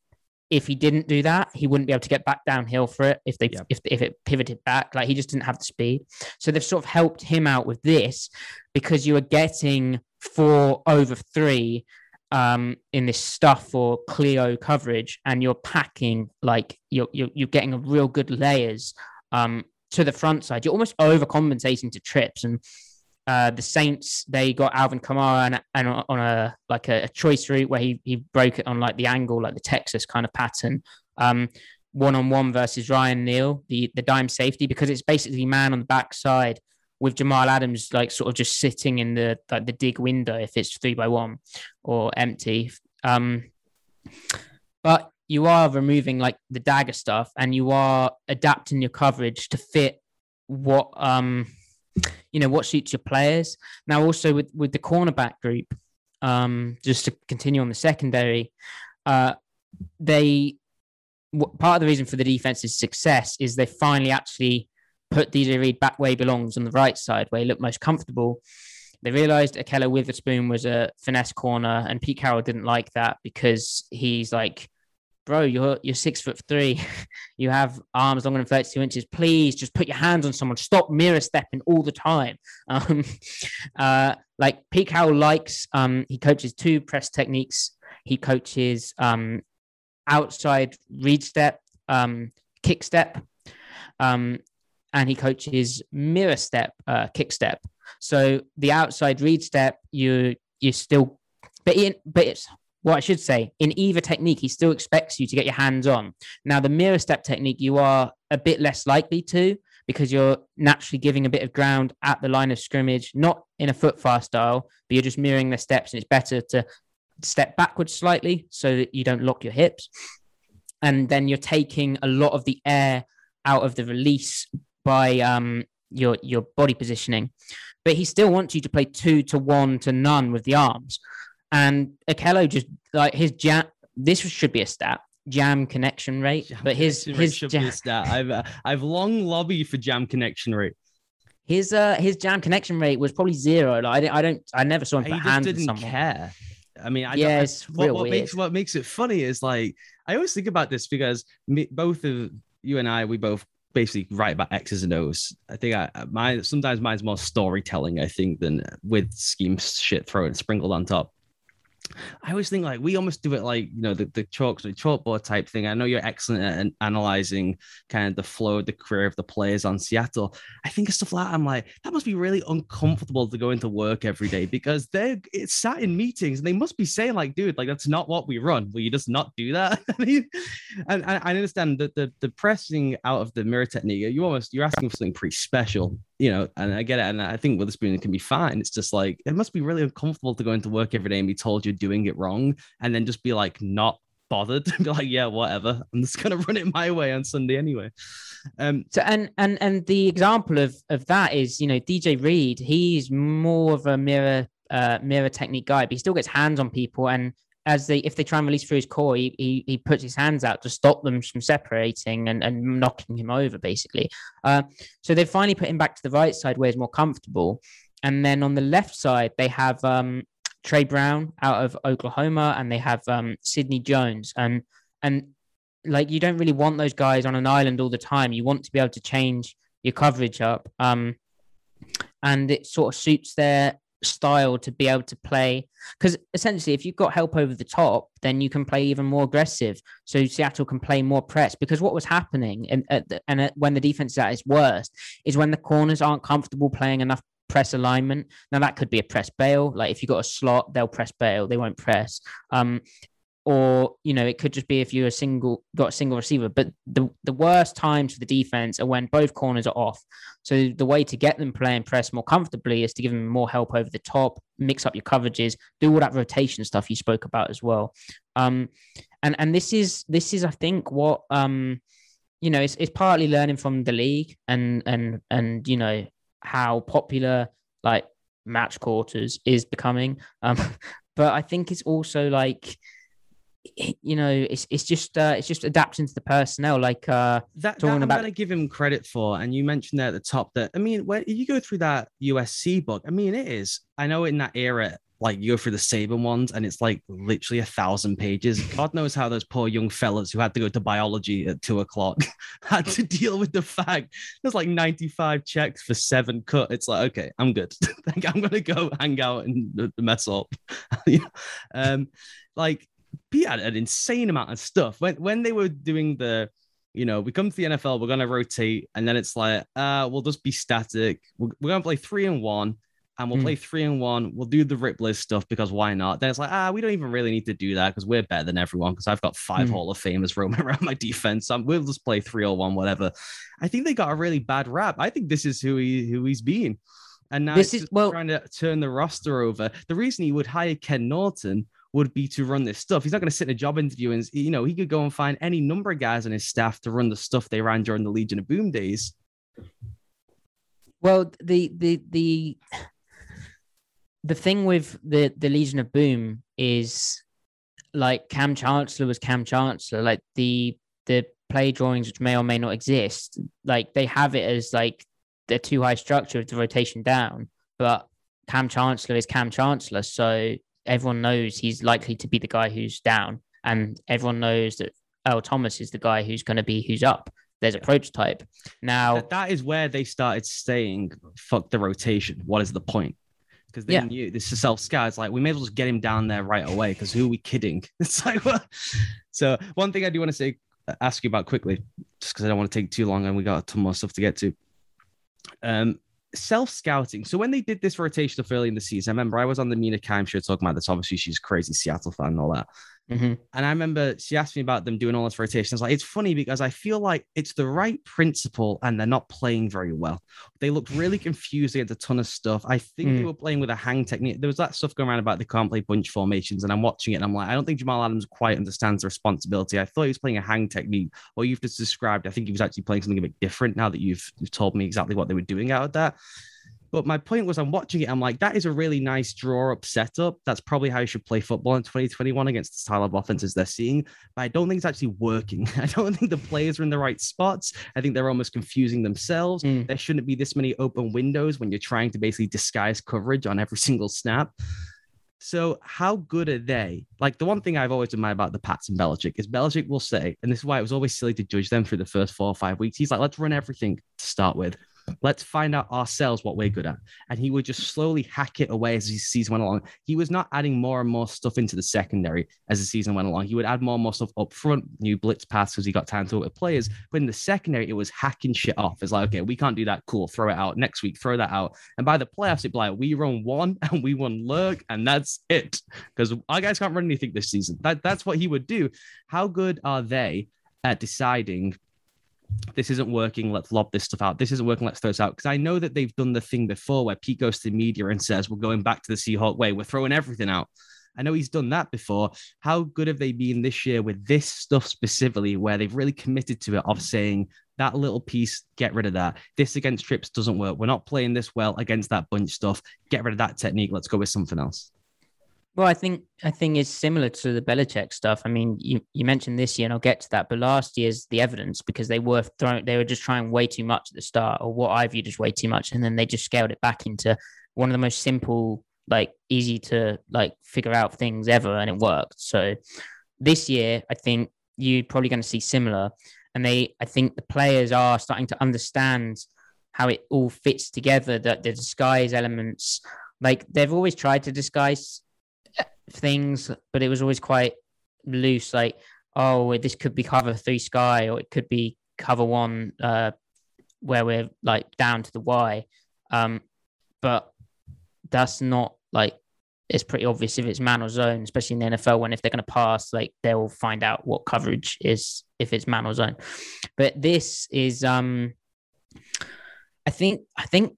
if he didn't do that, he wouldn't be able to get back downhill for it if they Yeah. if if it pivoted back. Like he just didn't have the speed. So they've sort of helped him out with this because you are getting four over three um in this stuff or Clio coverage and you're packing like you're you're, you're getting a real good layers um to the front side you're almost overcompensating to trips and uh the Saints they got Alvin Kamara and, and on a like a, a choice route where he he broke it on like the angle like the Texas kind of pattern um one on one versus Ryan Neal the the dime safety because it's basically man on the backside with Jamal Adams like sort of just sitting in the like the dig window if it's three by one or empty. Um, but you are removing like the dagger stuff and you are adapting your coverage to fit what um you know what suits your players. Now also with with the cornerback group, um, just to continue on the secondary, uh, they part of the reason for the defense's success is they finally actually put DJ Reed back where he belongs on the right side, where he looked most comfortable. They realized Ahkello Witherspoon was a finesse corner, and Pete Carroll didn't like that because he's like, "Bro, you're you're six foot three, (laughs) you have arms longer than thirty two inches. Please, just put your hands on someone. Stop mirror stepping all the time." (laughs) Um, uh, like Pete Carroll likes, um, he coaches two press techniques. He coaches um, outside read step, um, kick step, um, and he coaches mirror step, uh, kick step. So the outside read step, you you still, but in but it's what I should say in either technique, he still expects you to get your hands on. Now the mirror step technique, you are a bit less likely to because you're naturally giving a bit of ground at the line of scrimmage, not in a foot fast style, but you're just mirroring the steps, and it's better to step backwards slightly so that you don't lock your hips. And then you're taking a lot of the air out of the release by um, your your body positioning. But he still wants you to play two to one to none with the arms. And Ahkello just like his jam. This should be a stat jam connection rate, Jam but his his should jam, be a stat. I've uh, I've long lobbied for jam connection rate. his uh his jam connection rate was probably zero. Like I, didn't- I don't I never saw him He put just hands didn't someone. care. I mean, I don't- yeah, I- what, what makes what makes it funny is like I always think about this because me, both of you and I we both basically write about X's and O's. I think I my sometimes mine's more storytelling I think than with scheme shit thrown sprinkled on top. I always think like we almost do it like you know the the chalk the chalkboard type thing. I know you're excellent at analyzing kind of the flow the career of the players on Seattle. I think of stuff like that, I'm like that must be really uncomfortable to go into work every day because they're it's sat in meetings and they must be saying like, dude, like that's not what we run. Will you just not do that? (laughs) I mean, and I, I understand that the the pressing out of the mirror technique, you almost you're asking for something pretty special. You know, and I get it. And I think Witherspoon can be fine. It's just like, it must be really uncomfortable to go into work every day and be told you're doing it wrong and then just be like, not bothered (laughs) and be like, yeah, whatever. I'm just gonna (laughs) run it my way on Sunday anyway. Um, so and and and the example of of that is, you know, DJ Reed. He's more of a mirror uh, mirror technique guy, but he still gets hands on people. And as they if they try and release through his core, he, he, he puts his hands out to stop them from separating and, and knocking him over, basically. Uh, so they finally put him back to the right side where he's more comfortable. And then on the left side, they have um, Tre Brown out of Oklahoma, and they have um, Sidney Jones, and and like you don't really want those guys on an island all the time. You want to be able to change your coverage up, um, and it sort of suits their style to be able to play because essentially if you've got help over the top then you can play even more aggressive so seattle can play more press because what was happening and, and when the defense is at its worst is when the corners aren't comfortable playing enough press alignment. Now that could be a press bail. Like if you've got a slot, they'll press bail. They won't press. Um, or you know, it could just be if you're a single got a single receiver. But the the worst times for the defense are when both corners are off. So the way to get them playing press more comfortably is to give them more help over the top, mix up your coverages, do all that rotation stuff you spoke about as well. Um, and and this is this is I think what um you know, it's, it's partly learning from the league and and and you know how popular like match quarters is becoming. Um, (laughs) but I think it's also like you know it's it's just uh it's just adapting to the personnel like uh that, that i'm about... gonna give him credit for and you mentioned there at the top that i mean when you go through that usc book i mean it is i know in that era like you go through the Saban ones and it's like literally a thousand pages. (laughs) God knows how those poor young fellas who had to go to biology at two o'clock (laughs) had to deal with the fact there's like 95 checks for seven cut. It's like, okay, I'm good. (laughs) I'm gonna go hang out and mess up. um, like Pete had an insane amount of stuff. When when they were doing the you know, we come to the NFL, we're going to rotate, and then it's like, uh, we'll just be static. We're, we're going to play three and one and we'll mm. play three and one. We'll do the Rip Liz stuff because why not? Then it's like, ah, we don't even really need to do that because we're better than everyone because I've got five mm. Hall of Famers roaming (laughs) around my defense. So we'll just play three or one, whatever. I think they got a really bad rap. I think this is who he who he's been. And now this is well trying to turn the roster over. The reason he would hire Ken Norton would be to run this stuff. He's not going to sit in a job interview and you know he could go and find any number of guys on his staff to run the stuff they ran during the Legion of Boom days. Well, the the the the thing with the the Legion of Boom is like Kam Chancellor was Kam Chancellor. Like the the play drawings, which may or may not exist, like they have it as like the too high structure of the rotation down. But Kam Chancellor is Kam Chancellor, so everyone knows he's likely to be the guy who's down, and everyone knows that Earl Thomas is the guy who's going to be who's up. There's a prototype now. That, that is where they started saying, "Fuck the rotation. What is the point?" because they yeah. knew this is self scout. It's like we may as well just get him down there right away because who are we kidding? (laughs) It's like? So one thing I do want to say, ask you about quickly, just because I don't want to take too long and we got a ton more stuff to get to. Um, self scouting. So when they did this rotation of early in the season, I remember I was on the Mina Kimes show talking about this. Obviously, she's crazy Seattle fan and all that. Mm-hmm. And I remember she asked me about them doing all this rotation. like, it's funny because I feel like it's the right principle and they're not playing very well. They looked really (sighs) confused. They had a ton of stuff. I think mm. they were playing with a hang technique. There was that stuff going around about they can't play bunch formations. And I'm watching it and I'm like, I don't think Jamal Adams quite understands the responsibility. I thought he was playing a hang technique. Or you've just described, I think he was actually playing something a bit different now that you've, you've told me exactly what they were doing out of that. But my point was, I'm watching it. I'm like, that is a really nice draw up setup. That's probably how you should play football in 2021 against the style of offenses they're seeing. But I don't think it's actually working. (laughs) I don't think the players are in the right spots. I think they're almost confusing themselves. Mm. There shouldn't be this many open windows when you're trying to basically disguise coverage on every (laughs) single snap. So how good are they? Like the one thing I've always admired about the Pats and Belichick is Belichick will say, and this is why it was always silly to judge them through the first four or five weeks. He's like, let's run everything to start with. Let's find out ourselves what we're good at. And he would just slowly hack it away as the season went along. He was not adding more and more stuff into the secondary as the season went along. He would add more and more stuff up front, new blitz pass because he got time to work with players. But in the secondary, it was hacking shit off. It's like, okay, we can't do that. Cool. Throw it out. Next week, throw that out. And by the playoffs, it'd be like, we run one (laughs) and we won lurk, and that's it. Because our guys can't run anything this season. That, that's what he would do. How good are they at deciding this isn't working. Let's lob this stuff out. This isn't working. Let's throw this out. Because I know that they've done the thing before where Pete goes to the media and says, We're going back to the Seahawk way. We're throwing everything out. I know he's done that before. How good have they been this year with this stuff specifically, where they've really committed to it of saying that little piece, get rid of that. This against trips doesn't work. We're not playing this well against that bunch stuff. Get rid of that technique. Let's go with something else. Well, I think I think it's similar to the Belichick stuff. I mean, you, you mentioned this year, and I'll get to that. But last year's the evidence because they were throwing, they were just trying way too much at the start, or what I viewed as way too much, and then they just scaled it back into one of the most simple, like easy to like figure out things ever, and it worked. So this year, I think you're probably going to see similar, and they, I think the players are starting to understand how it all fits together. That the disguise elements, like they've always tried to disguise things, but it was always quite loose. Like, oh, this could be cover three sky, or it could be cover one, uh, where we're like down to the Y. Um, but that's not like it's pretty obvious if it's man or zone, especially in the NFL. When if they're going to pass, like they'll find out what coverage is if it's man or zone. But this is, um, I think, I think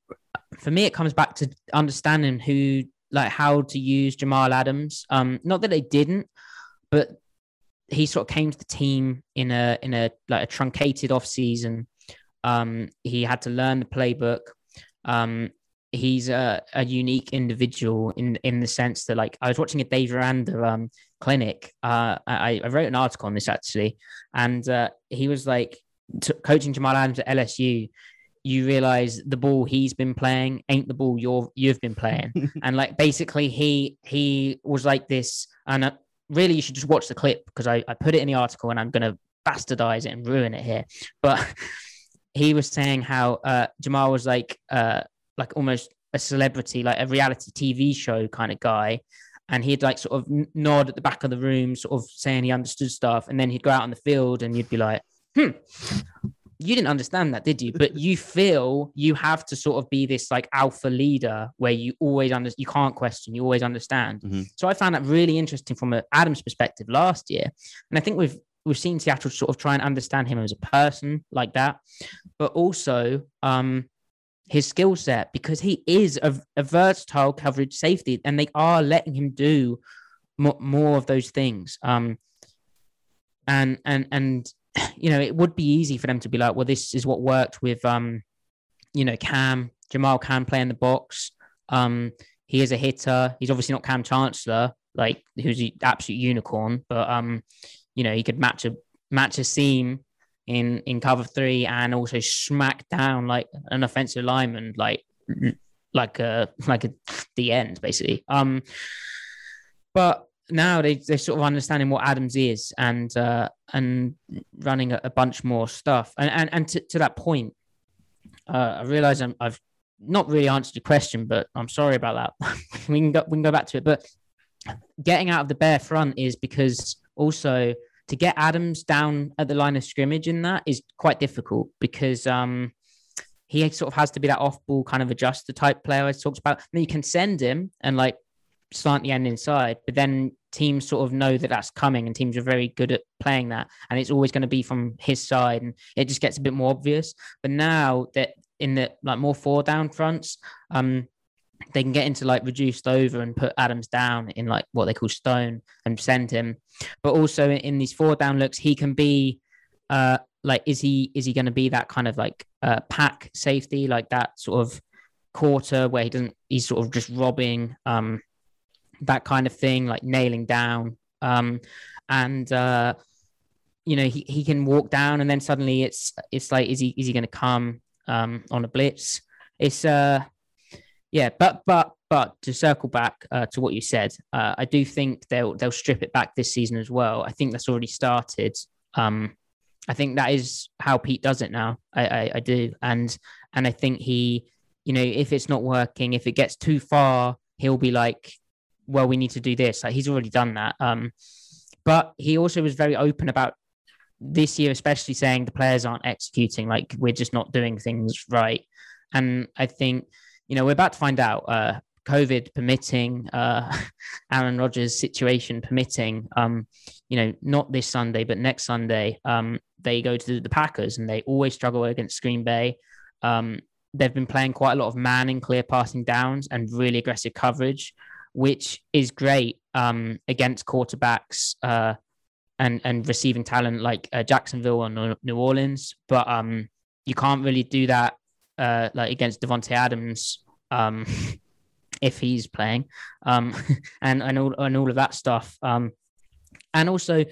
for me, it comes back to understanding who like how to use Jamal Adams. Um, not that they didn't, but he sort of came to the team in a in a like a truncated off season. Um, he had to learn the playbook. Um, he's a, a unique individual in in the sense that like I was watching a Dave Aranda um clinic. Uh, I, I wrote an article on this actually, and uh, he was like t- coaching Jamal Adams at LSU you realize the ball he's been playing ain't the ball you're you've been playing. (laughs) And like basically he he was like this and uh, really you should just watch the clip because I, I put it in the article and i'm going to bastardize it and ruin it here. But (laughs) he was saying how uh, jamal was like uh like almost a celebrity like a reality tv show kind of guy. And he'd like sort of nod at the back of the room sort of saying he understood stuff. And then he'd go out on the field and you'd be like hmm you didn't understand that, did you? But (laughs) you feel you have to sort of be this like alpha leader where you always under you can't question, you always understand. Mm-hmm. So I found that really interesting from Adams perspective last year, and I think we've we've seen Seattle sort of try and understand him as a person like that, but also um, his skill set because he is a, a, versatile coverage safety, and they are letting him do more, more of those things. Um, and and and (clears throat) you know, it would be easy for them to be like, well, this is what worked with, um, you know, Kam. Jamal can play in the box. Um, he is a hitter. He's obviously not Kam Chancellor, like who's an absolute unicorn, but um, you know, he could match a match a seam in in cover three and also smack down like an offensive lineman, like like a like a the end basically. Um, but now they they're sort of understanding what Adams is and uh, and running a, a, bunch more stuff. And and and to, to that point, uh, I realize i have not really answered your question, but I'm sorry about that. (laughs) we can go we can go back to it. But getting out of the bear front is because also to get Adams down at the line of scrimmage in that is quite difficult because um he sort of has to be that off ball kind of adjuster type player I talked about. And you can send him and like slant the end inside, but then teams sort of know that that's coming and teams are very good at playing that and it's always going to be from his side and it just gets a bit more obvious. But now that in the like more four down fronts um they can get into like reduced over and put Adams down in like what they call stone and send him. But also in these four down looks he can be uh like is he is he going to be that kind of like uh pack safety like that sort of quarter where he doesn't he's sort of just robbing um that kind of thing, like nailing down. Um, and uh, you know, he, he can walk down and then suddenly it's it's like, is he is he gonna come um on a blitz? It's uh yeah, but but but to circle back uh, to what you said, uh, I do think they'll they'll strip it back this season as well. I think that's already started. Um, I think that is how Pete does it now. I, I, I do, and and I think he, you know, if it's not working, if it gets too far, he'll be like, well, we need to do this. Like he's already done that. Um, but he also was very open about this year, especially saying the players aren't executing. Like we're just not doing things right. And I think, you know, we're about to find out COVID permitting, uh, (laughs) Aaron Rodgers' situation permitting, um, you know, not this Sunday, but next Sunday, um, they go to the Packers and they always struggle against Green Bay. Um, they've been playing quite a lot of man and clear passing downs and really aggressive coverage, which is great um, against quarterbacks uh, and and receiving talent like uh, Jacksonville or New Orleans. But um, you can't really do that uh, like against Davante Adams um, (laughs) if he's playing, um, (laughs) and and all and all of that stuff. Um, and also,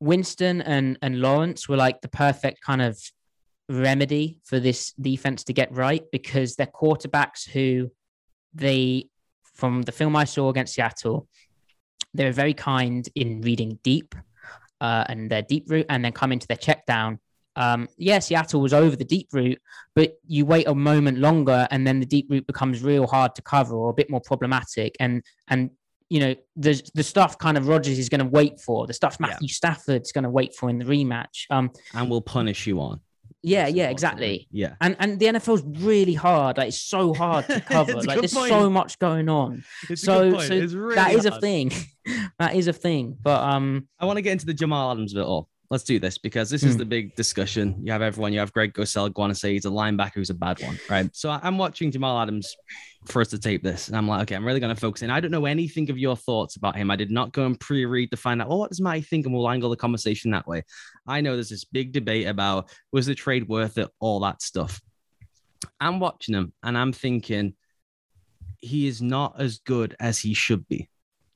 Winston and and Lawrence were like the perfect kind of remedy for this defense to get right because they're quarterbacks who they from the film I saw against Seattle, they're very kind in reading deep uh, and their deep route and then come into their check down. Um, yeah, Seattle was over the deep route, but you wait a moment longer and then the deep route becomes real hard to cover or a bit more problematic. And and you know the the stuff kind of Rodgers is going to wait for, the stuff Matthew yeah. Stafford's going to wait for in the rematch. Um, and will punish you on. Yeah, yeah, exactly. Yeah. And and the NFL's really hard. Like it's so hard to (laughs) cover. like there's point. so much going on. It's so so really that is hard. a thing. (laughs) that is a thing. But um I want to get into the Jamal Adams bit all let's do this because this is hmm. the big discussion. You have everyone, you have Greg to say he's a linebacker who's a bad one, right? So I'm watching Jamal Adams for us to tape this, and I'm like, okay, I'm really going to focus in. I don't know anything of your thoughts about him. I did not go and pre-read to find out, oh, what does Matty think, and we'll angle the conversation that way. I know there's this big debate about was the trade worth it, all that stuff. I'm watching him, and I'm thinking he is not as good as he should be.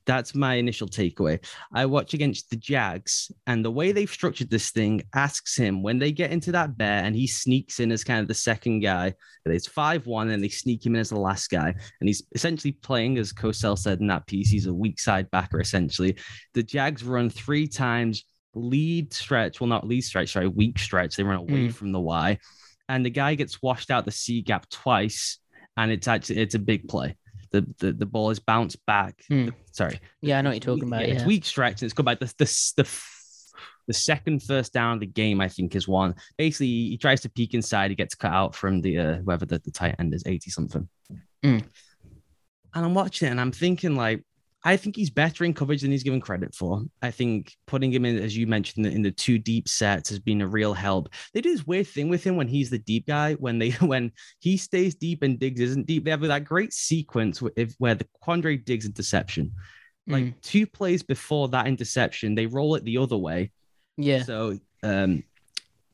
That's my initial takeaway. I watch against the Jags, and the way they've structured this thing asks him when they get into that bear and he sneaks in as kind of the second guy. It's 5 1, and they sneak him in as the last guy. And he's essentially playing, as Cosell said in that piece, he's a weak side backer, essentially. The Jags run three times, lead stretch, well, not lead stretch, sorry, weak stretch. They run away mm. from the Y. And the guy gets washed out the C gap twice, and it's actually it's a big play the the, the ball is bounced back. Hmm. The, sorry. Yeah, I know what you're talking about. Yeah, yeah. It's weak stretch and it's come back. The, the, the, the second first down of the game, I think, is one. Basically, he tries to peek inside. He gets cut out from the uh, whoever the, the tight end is, 80 something. Mm. And I'm watching it and I'm thinking, like, I think he's better in coverage than he's given credit for. I think putting him in, as you mentioned, in the two deep sets has been a real help. They do this weird thing with him when he's the deep guy. When they (laughs) when he stays deep and Diggs isn't deep, they have that great sequence where, if, where the Quandre Diggs interception, like mm. two plays before that interception, they roll it the other way. Yeah. So um,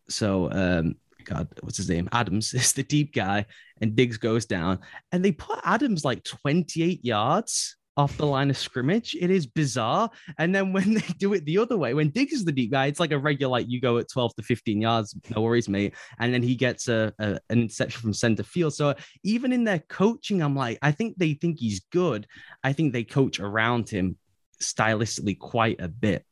so um, God, what's his name? Adams (laughs) is the deep guy, and Diggs goes down, and they put Adams like 28 yards off the line of scrimmage. It is bizarre. And then when (laughs) they do it the other way, when Diggs is the deep guy, it's like a regular, like you go at 12 to 15 yards, no worries, mate. And then he gets a, a an interception from center field. So even in their coaching, I'm like, I think they think he's good. I think they coach around him stylistically quite a bit.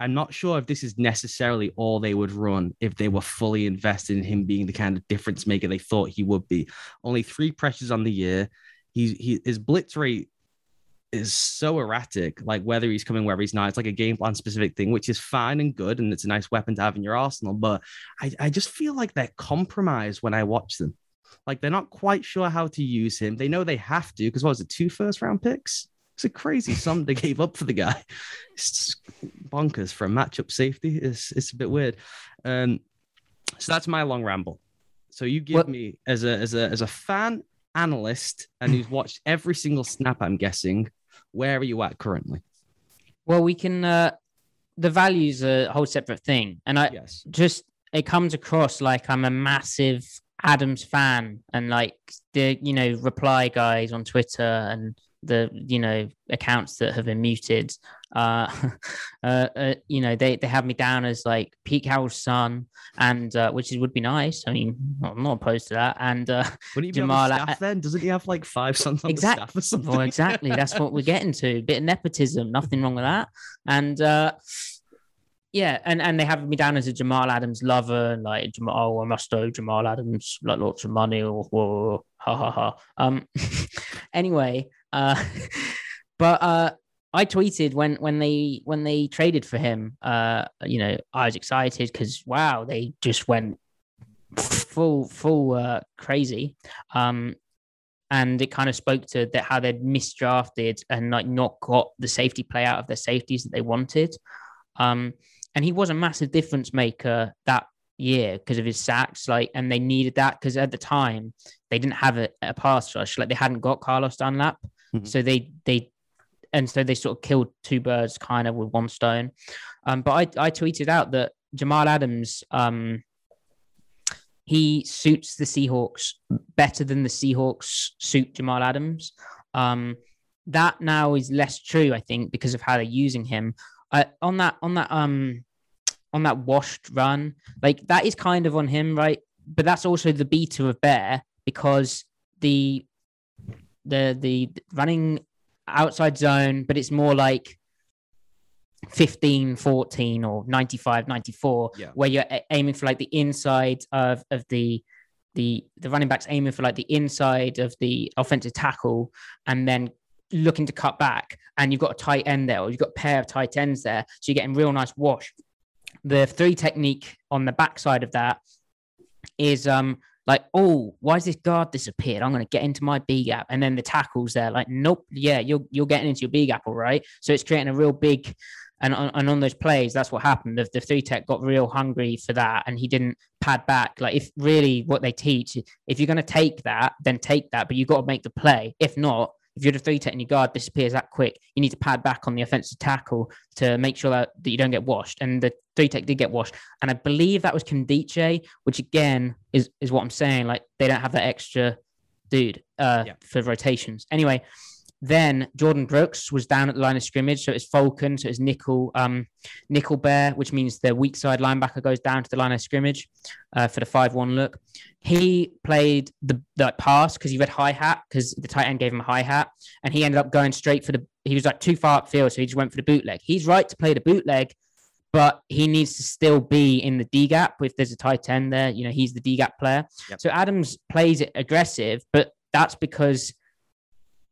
I'm not sure if this is necessarily all they would run if they were fully invested in him being the kind of difference maker they thought he would be. Only three pressures on the year. He's he, his blitz rate is so erratic, like whether he's coming, whether he's not. It's like a game plan specific thing, which is fine and good. And it's a nice weapon to have in your arsenal. But I, I just feel like they're compromised when I watch them. Like they're not quite sure how to use him. They know they have to because what was it, two first round picks? It's a crazy sum they (laughs) gave up for the guy. It's bonkers for a matchup safety. It's it's a bit weird. Um, so that's my long ramble. So you give what? me as a as a as a fan analyst and who's watched every single snap, I'm guessing, where are you at currently? Well, we can. Uh, the values a whole separate thing, and I yes. just it comes across like I'm a massive Adams fan, and like the you know reply guys on Twitter and the you know accounts that have been muted uh, (laughs) uh, uh, you know they, they have me down as like Pete Carroll's son and uh, which is, would be nice. I mean I'm not opposed to that. And uh (laughs) Wouldn't he Jamal be staff then? Doesn't he have like five sons on exactly. the staff or something? well exactly. That's what we're getting to. A bit of nepotism. Nothing wrong with that. And uh yeah, and, and they have me down as a Jamal Adams lover, and like Jamal, oh, I must owe Jamal Adams like lots of money, or, or ha ha ha. Um, (laughs) anyway, uh, (laughs) but uh, I tweeted when when they when they traded for him. Uh, you know, I was excited because wow, they just went full full uh, crazy. Um, and it kind of spoke to that how they'd misdrafted and like not got the safety play out of their safeties that they wanted. Um, and he was a massive difference maker that year because of his sacks. Like, and they needed that because at the time they didn't have a, a pass rush. Like, they hadn't got Carlos Dunlap, Mhm. so they they and so they sort of killed two birds kind of with one stone. Um, but I I tweeted out that Jamal Adams um he suits the Seahawks better than the Seahawks suit Jamal Adams. Um, that now is less true, I think, because of how they're using him. Uh, on that, on that, um, on that washed run, like that is kind of on him, right? But that's also the beta of Bear because the the the running outside zone, but it's more like 15 14 or 95 94 Yeah. where you're aiming for like the inside of of the the the running backs aiming for like the inside of the offensive tackle and then looking to cut back. And you've got a tight end there or you've got a pair of tight ends there. So you're getting real nice wash. The three technique on the backside of that is um like oh why has this guard disappeared i'm going to get into my b gap. And then the tackles there like nope yeah you're you're getting into your b gap all right? So it's creating a real big and on, and on those plays that's what happened. The, the three tech got real hungry for that and he didn't pad back. Like if really what they teach if you're going to take that then take that but you've got to make the play. If not if you're the three tech and your guard disappears that quick you need to pad back on the offensive tackle to make sure that, that you don't get washed. And the three tech did get washed. And i believe that was Nkemdiche, which again is is what i'm saying. Like they don't have that extra dude uh Yeah. for rotations. Anyway then Jordyn Brooks was down at the line of scrimmage, so it's Falcon, so it's nickel, um, nickel bear, which means the weak side linebacker goes down to the line of scrimmage uh, for the five-one look. He played the the pass because he read high hat because the tight end gave him a hi hat, and he ended up going straight for the. He was like too far upfield, so he just went for the bootleg. He's right to play the bootleg, but he needs to still be in the D gap. If there's a tight end there, you know he's the D gap player. Yep. So Adams plays it aggressive, but that's because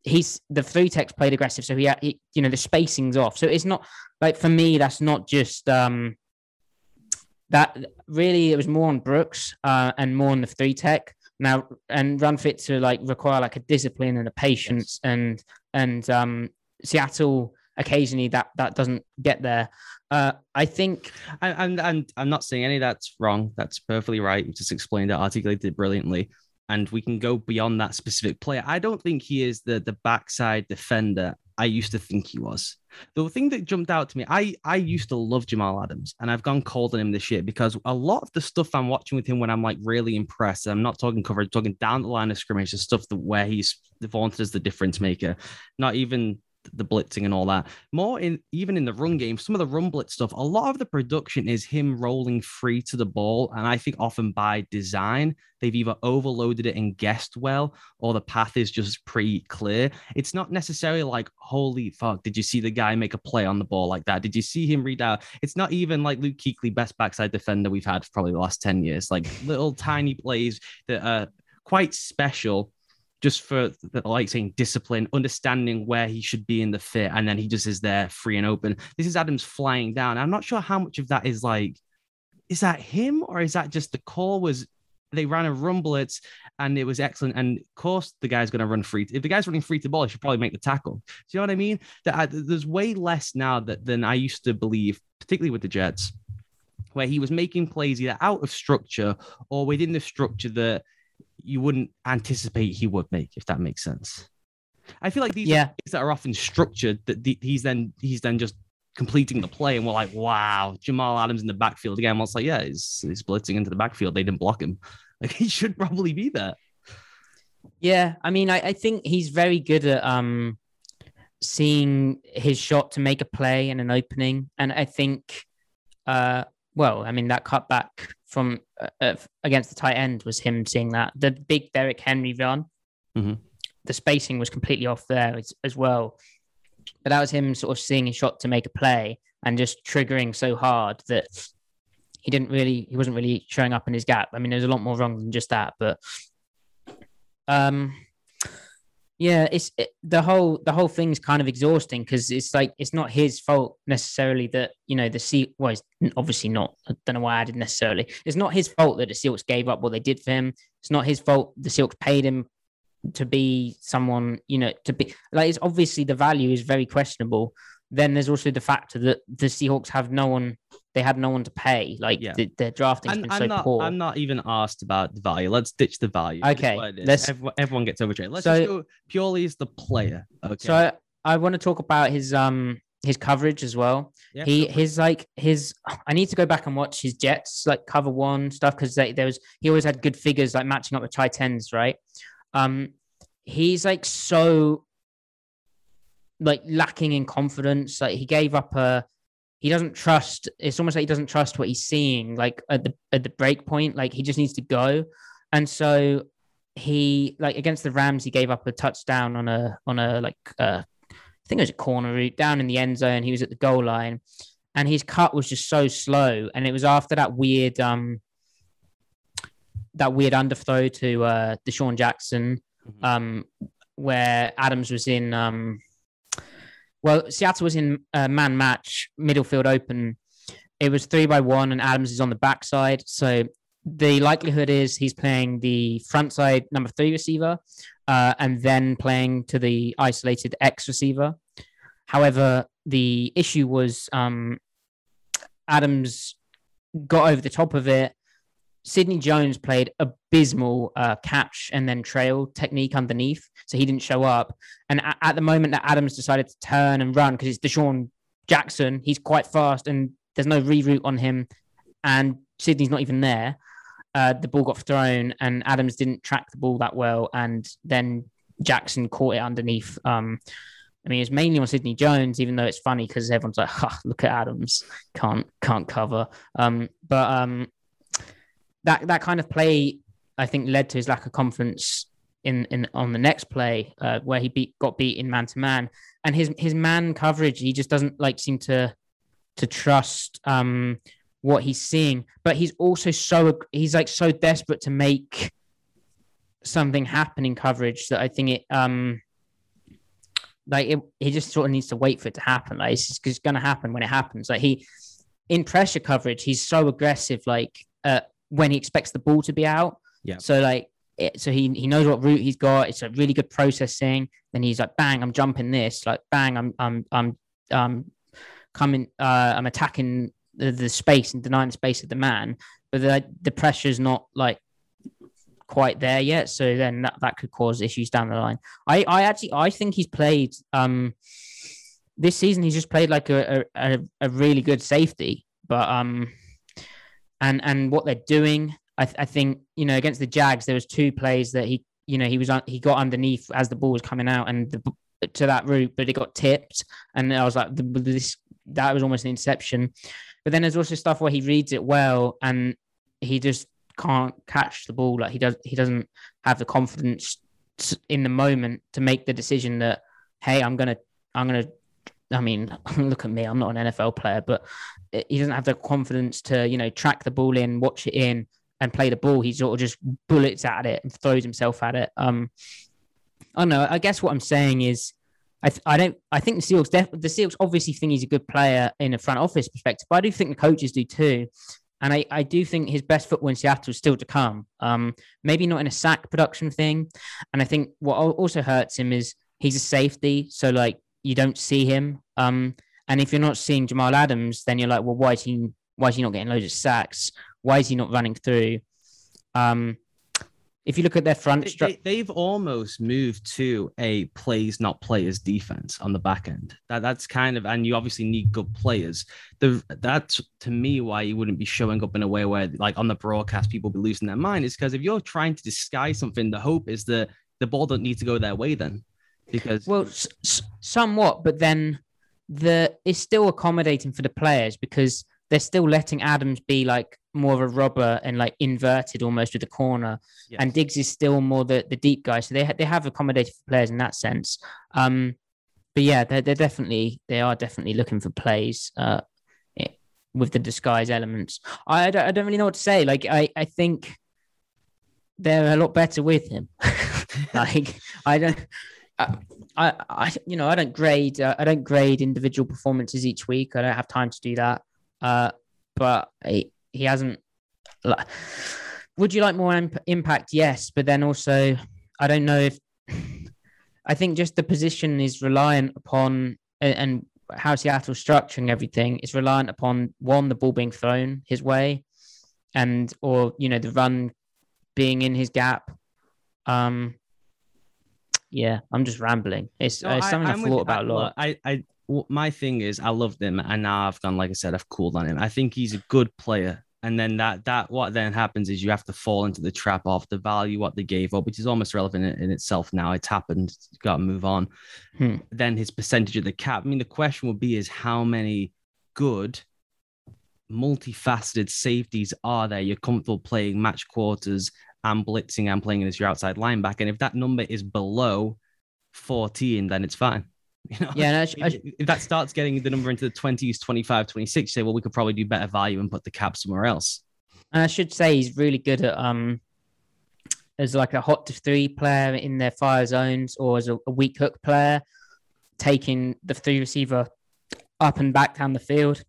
he's the three techs played aggressive, so he, had- he you know the spacing's off. So it's not like for me that's not just um that really it was more on Brooks uh, and more on the three tech now and run fit to like require like a discipline and a patience and and um Seattle occasionally that that doesn't get there. Uh, I think And, and and I'm not saying any of that's wrong. That's perfectly right. You just explained it, articulated it brilliantly. And we can go beyond that specific player. I don't think he is the the backside defender I used to think he was. The thing that jumped out to me, I I used to love Jamal Adams, and I've gone cold on him this year because a lot of the stuff I'm watching with him when I'm like really impressed. I'm not talking coverage, talking down the line of scrimmage, the stuff that where he's vaunted as the difference maker. Not even the blitzing and all that. More in even in the run game, some of the run blitz stuff, a lot of the production is him rolling free to the ball. And I think often by design, they've either overloaded it and guessed well, or the path is just pretty clear. It's not necessarily like, holy fuck, did you see the guy make a play on the ball like that? Did you see him read out? It's not even like Luke Kuechly, best backside defender we've had for probably the last 10 years. Like little tiny plays that are quite special just for the, like saying discipline, understanding where he should be in the fit, and then he just is there free and open. This is Adams flying down. I'm not sure how much of that is like, is that him or is that just the call was they ran a run blitz and it was excellent. And of course, the guy's going to run free. If the guy's running free to ball, he should probably make the tackle. Do you know what I mean? That uh, I, there's way less now that than I used to believe, particularly with the Jets, where he was making plays either out of structure or within the structure that you wouldn't anticipate he would make, if that makes sense. I feel like these Yeah. are things that are often structured that the, he's then he's then just completing the play, and we're like, wow, Jamal Adams in the backfield again. Well, it's like, yeah, he's, he's blitzing into the backfield. They didn't block him. (laughs) Like he should probably be there. Yeah, I mean, I, I think he's very good at um seeing his shot to make a play and an opening, and I think, uh, well, I mean that cutback from uh, uh, against the tight end was him seeing that the big Derrick Henry run. Mhm. The spacing was completely off there as, as well, but that was him sort of seeing a shot to make a play and just triggering so hard that he didn't really he wasn't really showing up in his gap. I mean, there's a lot more wrong than just that, but um yeah it's it, the whole the whole thing's kind of exhausting because it's like it's not his fault necessarily that you know the sea well obviously not. I don't know why i added necessarily. It's not his fault that the seahawks gave up what they did for him. It's not his fault the seahawks paid him to be someone, you know, to be like it's obviously the value is very questionable. Then there's also the factor that the Seahawks have no one, they had no one to pay. Like Yeah. the, their drafting I'm, been I'm so not. poor. I'm not even asked about the value. Let's ditch the value. Okay, what it is. let's- Everyone, everyone gets overtraded. Let's So- just go purely as the player. Okay. So I, I want to talk about his um his coverage as well. Yeah, he his like his I need to go back and watch his Jets like cover one stuff because there was he always had good figures like matching up with tight ends, right? Um, he's like so like lacking in confidence. Like he gave up a he doesn't trust. It's almost like he doesn't trust what he's seeing. Like at the at the break point, like he just needs to go, and so he like against the Rams, he gave up a touchdown on a on a like uh, I think it was a corner route down in the end zone. He was at the goal line, and his cut was just so slow. And it was after that weird um that weird underthrow to uh DeSean Jackson, Mhm. um where Adams was in um well Seattle was in uh, man match middle field open. It was three by one, and Adams is on the backside. So the likelihood is he's playing the front side number three receiver, uh, and then playing to the isolated X receiver. However, the issue was um, Adams got over the top of it. Sidney Jones played abysmal uh, catch and then trail technique underneath, so he didn't show up. And a- at the moment that Adams decided to turn and run because it's DeSean Jackson, he's quite fast and there's no reroute on him, and Sidney's not even there. Uh, the ball got thrown, and Adams didn't track the ball that well, and then Jackson caught it underneath. Um, I mean, it's mainly on Sidney Jones, even though it's funny because everyone's like, "Look at Adams, can't can't cover." Um, but um, that that kind of play, I think, led to his lack of confidence in in on the next play, uh, where he beat got beat in man to man, and his his man coverage, he just doesn't like seem to to trust um what he's seeing, but he's also so he's like so desperate to make something happen in coverage that I think it um like it, he just sort of needs to wait for it to happen. Like it's just going to happen when it happens. Like he in pressure coverage, he's so aggressive. Like uh, when he expects the ball to be out. Yeah. So like it, so he he knows what route he's got. It's a really good processing. Then he's like, bang, I'm jumping this. Like bang, I'm I'm I'm um coming. Uh, I'm attacking the, the space and denying the space of the man. But the the pressure's not like quite there yet. So then that, that could cause issues down the line. I, I actually I think he's played um this season he's just played like a a, a really good safety. But um and and what they're doing, I, th- I think, you know, against the Jags, there was two plays that he you know, he was he got underneath as the ball was coming out and the, to that route, but it got tipped. And I was like, this that was almost an inception. But then there's also stuff where he reads it well and he just can't catch the ball. Like he does, he doesn't have the confidence in the moment to make the decision that, hey, I'm gonna, I'm gonna. I mean, (laughs) look at me. I'm not an NFL player, but he doesn't have the confidence to, you know, track the ball in, watch it in, and play the ball. He sort of just bullets at it and throws himself at it. Um, I don't know. I guess what I'm saying is. I, th- I don't. I think the Seahawks. Def- the Seahawks obviously think he's a good player in a front office perspective, but I do think the coaches do too. And I, I do think his best football in Seattle is still to come. Um, maybe not in a sack production thing. And I think what also hurts him is he's a safety, so like you don't see him. Um, and if you're not seeing Jamal Adams, then you're like, well, why is he why is he not getting loads of sacks? Why is he not running through? Um, if you look at their front They, have almost moved to a plays not players defense on the back end. That that's kind of, and you obviously need good players. The that's to me why you wouldn't be showing up in a way where, like on the broadcast, people be losing their mind. Is because if you're trying to disguise something, the hope is that the ball don't need to go their way then, because Well, s- s- somewhat, but then the it's still accommodating for the players because they're still letting Adams be like more of a robber and like inverted almost with the corner, Yes. and Diggs is still more the, the deep guy. So they ha- they have accommodated for players in that sense. Um, but yeah, they're they're definitely they are definitely looking for plays. Uh, i- with the disguise elements, I, I don't, I don't really know what to say. Like I I think they're a lot better with him. (laughs) like I don't. I, I, you know, I don't grade. Uh, I don't grade individual performances each week. I don't have time to do that. Uh, but he, he hasn't. Like, would you like more imp- impact? Yes, but then also, I don't know if (sighs) I think just the position is reliant upon and, and how Seattle's structuring everything is reliant upon one the ball being thrown his way, and or you know the run being in his gap. Um, yeah, I'm just rambling. It's, No, uh, it's something I, I'm thought with- about a lot. I, I, my thing is, I loved him, and now I've gone. Like I said, I've cooled on him. I think he's a good player, and then that, that, what then happens is you have to fall into the trap of the value what they gave up, which is almost relevant in, in itself. Now it's happened. Got to move on. Hmm. Then his percentage of the cap. I mean, the question will be: is how many good, multifaceted safeties are there? You're comfortable playing match quarters and blitzing and playing as your outside linebacker, and if that number is below 14, then it's fine. (laughs) You know? Yeah, and I if, that starts getting the number into the 20s, 25, 26, say, well, we could probably do better value and put the cap somewhere else. And I should say he's really good at um as like a hot to three player in their fire zones or as a, a weak hook player, taking the three receiver up and back down the field.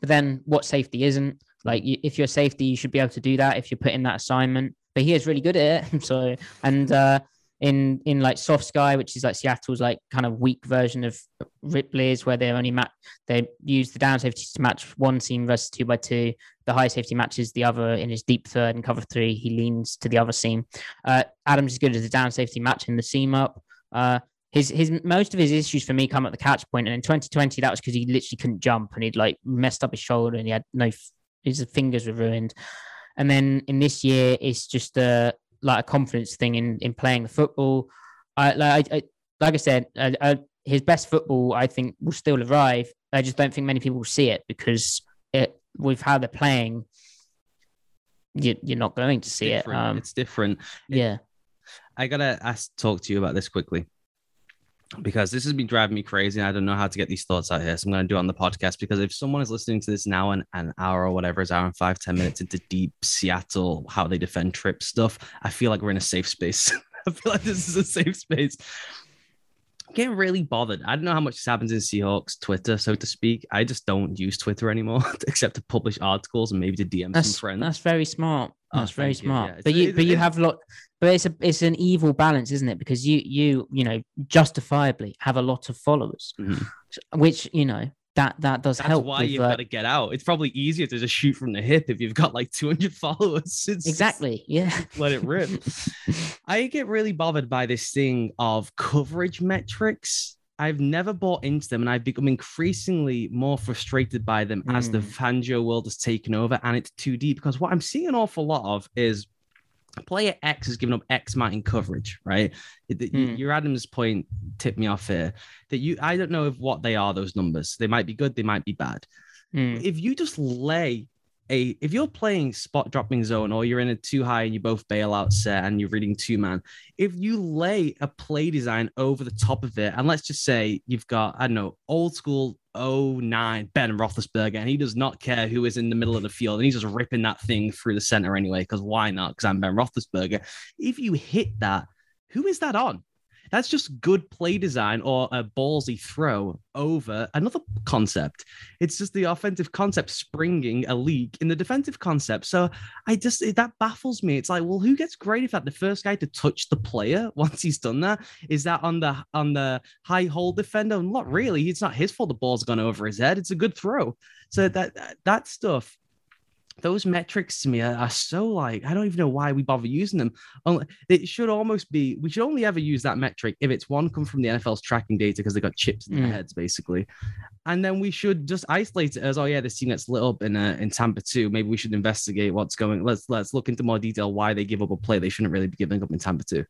But then what safety isn't? Like you, if you're safety, you should be able to do that if you're put in that assignment. But he is really good at it. (laughs) so and uh in in like soft sky, which is like Seattle's like kind of weak version of Rip Liz, where they only match they use the down safety to match one seam versus two by two. The high safety matches the other in his deep third and cover three. He leans to the other seam. Uh, Adams is good as a down safety matching the seam up. Uh, his his most of his issues for me come at the catch point, and in 2020 that was because he literally couldn't jump and he'd like messed up his shoulder and he had no his fingers were ruined. And then in this year, it's just a like a confidence thing in in playing the football. I like I, I like I said, I, I, his best football I think will still arrive. I just don't think many people will see it because it with how they're playing, you, you're not going to see it. different. Um, it's different. It- yeah, I gotta ask, talk to you about this quickly because this has been driving me crazy. And I don't know how to get these thoughts out here, so I'm going to do it on the podcast. Because if someone is listening to this now, an, an hour or whatever is hour and five, ten minutes into deep Seattle, how they defend trip stuff, I feel like we're in a safe space. (laughs) I feel like this is a safe space. I'm Getting really bothered. I don't know how much this happens in Seahawks Twitter, so to speak. I just don't use Twitter anymore, (laughs) except to publish articles and maybe to DM that's some friends. that's very smart. Oh, That's very thank you. smart. But you but you have lot. But it's a it's an evil balance, isn't it? Because you you you know justifiably have a lot of followers, Mhm. which you know that that does That's help. why with, you've uh, got to get out. It's probably easier to just shoot from the hip if you've got like 200 (laughs) followers. It's- exactly. Yeah. (laughs) Let it rip. (laughs) I get really bothered by this thing of coverage metrics. I've never bought into them and I've become increasingly more frustrated by them as the Mm. Fangio world has taken over and it's too deep because what I'm seeing an awful lot of is player X has given up X amount in coverage, right? Mm. Your Adams point tipped me off here that you, I don't know if what they are, those numbers. They might be good, they might be bad Mm. if you just lay a if you're playing spot dropping zone or you're in a too high and you both bail out set and you're reading two man, if you lay a play design over the top of it, and let's just say you've got, I don't know, old school 09 Ben Roethlisberger, and he does not care who is in the middle of the field, and he's just ripping that thing through the center anyway, because why not? Because I'm Ben Roethlisberger. If you hit that, who is that on? That's just good play design or a ballsy throw over another concept. It's just the offensive concept springing a leak in the defensive concept. So I just it- that baffles me. It's like, well, who gets graded for that? The first guy to touch the player (laughs) once he's done that is that on the on the high hole defender? Not really. It's not his fault. The ball's gone over his head. It's a good throw. So that, that stuff. Those metrics to me are, are so like I don't even know why we bother using them. It should almost be we should only ever use that metric if it's one come from the NFL's tracking data because they got chips in their Mm. heads basically, and then we should just isolate it as oh yeah this team gets lit up in uh, in Tampa 2. Maybe we should investigate what's going. Let's let's look into more detail why they give up a play they shouldn't really be giving up in Tampa 2.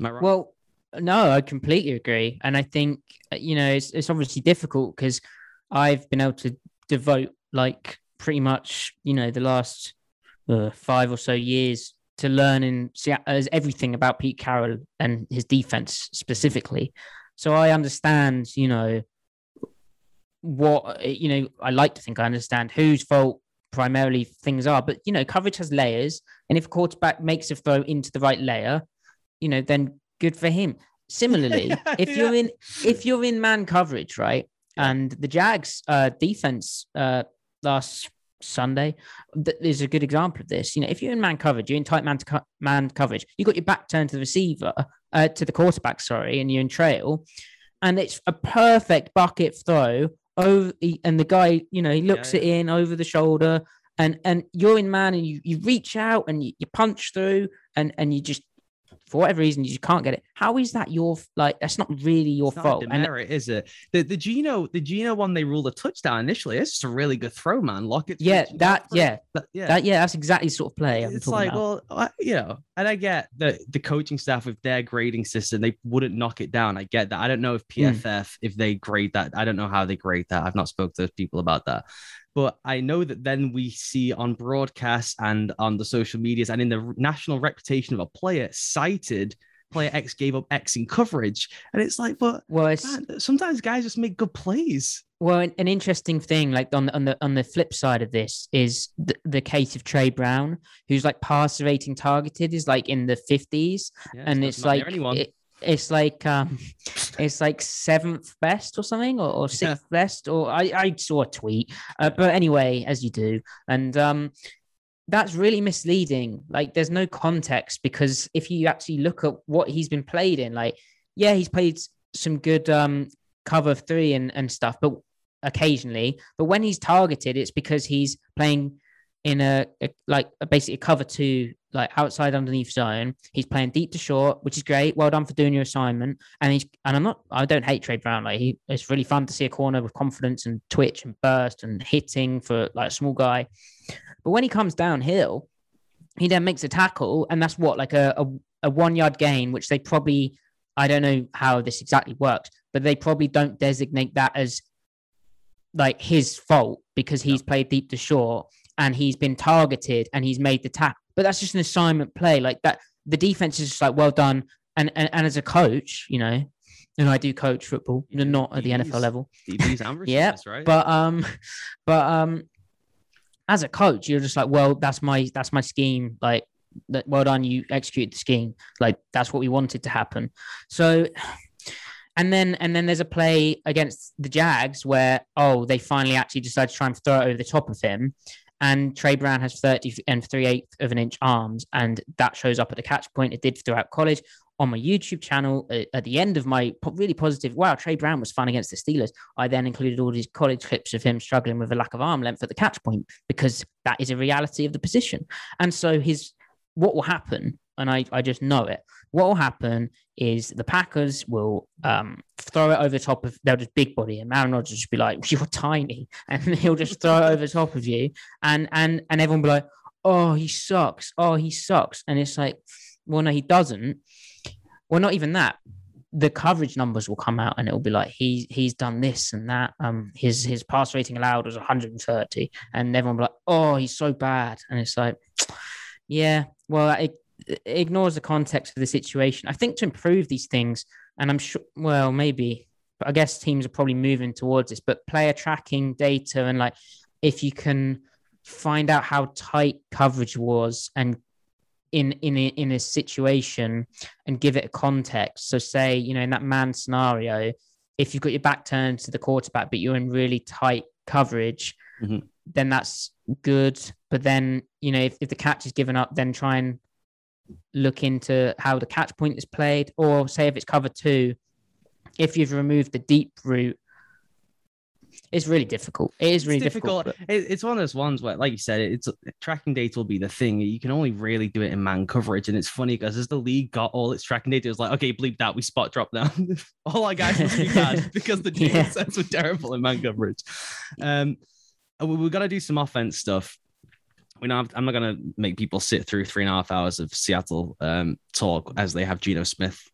Am I right? Well, no, I completely agree, and I think uh, you know it's it's obviously difficult because I've been able to devote like pretty much you know the last uh, five or so years to learning Sea- as everything about Pete Carroll and his defense specifically. So I understand, you know, what you know. I like to think I understand whose fault primarily things are, but you know, coverage has layers, and if a quarterback makes a throw into the right layer, you know, then good for him. Similarly, (laughs) Yeah, if you're in if you're in man coverage, right, and the Jags uh, defense uh, last Sunday th- is a good example of this. You know, if you're in man coverage, you're in tight man to co- man coverage, you've got your back turned to the receiver, uh, to the quarterback, sorry, and you're in trail, and it's a perfect bucket throw over, and the guy, you know, he looks Yeah, it in over the shoulder, and and you're in man, and you you reach out and you, you punch through, and and you just for whatever reason you just can't get it. How is that your like? That's not really your It's fault. And demerit, is it? The the Geno the Geno one they ruled a touchdown initially. It's just a really good throw, man. Lock it. yeah, that yeah, yeah. that yeah, that's exactly the sort of play. I'm it's like, about. well, I, you know, and I get the the coaching staff with their grading system, they wouldn't knock it down. I get that. I don't know if Mm. PFF, if they grade that, I don't know how they grade that. I've not spoke to those people about that. But I know that then we see on broadcasts and on the social medias and in the national reputation of a player cited, player X gave up X in coverage. And it's like, but well, it's man, sometimes guys just make good plays. Well, an, an interesting thing, like on the on the on the flip side of this, is the, the case of Tre Brown, who's like passer rating targeted is like in the fifties, Yeah, and not- it's like it, it's like um, (laughs) it's like seventh best or something, or, or sixth best, or I I saw a tweet, uh, but anyway, as you do, and um, that's really misleading. Like, there's no context because if you actually look at what he's been played in, like, yeah, he's played some good um cover three and, and stuff, but occasionally. But when he's targeted, it's because he's playing in a, a like a, basically a cover two, like outside underneath zone. He's playing deep to short, which is great. Well done for doing your assignment. And he's and I'm not I don't hate Tre Brown. Like he it's really fun to see a corner with confidence and twitch and burst and hitting for like a small guy. But when he comes downhill, he then makes a tackle, and that's what like a, a, a one yard gain, which they probably I don't know how this exactly works, but they probably don't designate that as like his fault because he's played deep to short and he's been targeted and he's made the tap. But that's just an assignment play. Like that the defense is just like well done. And and, and as a coach, you know, and I do coach football, You do. not at the NFL level. DBs (laughs) Yeah, right? But um, but um, as a coach, you're just like, well, that's my that's my scheme. Like, that, well done, you execute the scheme. Like that's what we wanted to happen. So, and then and then there's a play against the Jags where oh they finally actually decide to try and throw it over the top of him. And Tre Brown has 30 and 3 eighths of an inch arms, and that shows up at the catch point. It did throughout college on my YouTube channel at the end of my really positive, wow, Tre Brown was fun against the Steelers. I then included all these college clips of him struggling with a lack of arm length at the catch point because that is a reality of the position. And so his what will happen, and I, I just know it, what will happen is the Packers will um, throw it over the top of they'll just big body and Aaron Rodgers will just be like, (laughs) You're tiny, (laughs) and he'll just throw it over the top of you, and and and everyone will be like, Oh, he sucks. Oh, he sucks. And it's like, well, no, he doesn't. Well, not even that. The coverage numbers will come out and it'll be like he he's done this and that. Um, his his pass rating allowed was 130, and everyone will be like, oh, he's so bad. And it's like, yeah, well, it ignores the context of the situation. I think to improve these things, and I'm sure, well, maybe, but I guess teams are probably moving towards this. But player tracking data and like if you can find out how tight coverage was and in in a, in a situation and give it a context. So say you know in that man scenario, if you've got your back turned to the quarterback but you're in really tight coverage, Mhm. then that's good. But then you know if, if the catch is given up, then try and look into how the catch point is played, or say if it's cover two, if you've removed the deep route. It's really difficult. It is It's really difficult. difficult. It, it's one of those ones where, like you said, it's tracking data will be the thing. You can only really do it in man coverage, and it's funny because as the league got all its tracking data, it was like, okay, bleep that, we spot drop now. (laughs) all our guys must be (laughs) bad because the data Yeah. sets were terrible in man coverage. Um, we, we're gonna do some offense stuff. We know I'm not gonna make people sit through three and a half hours of Seattle um, talk as they have Geno Smith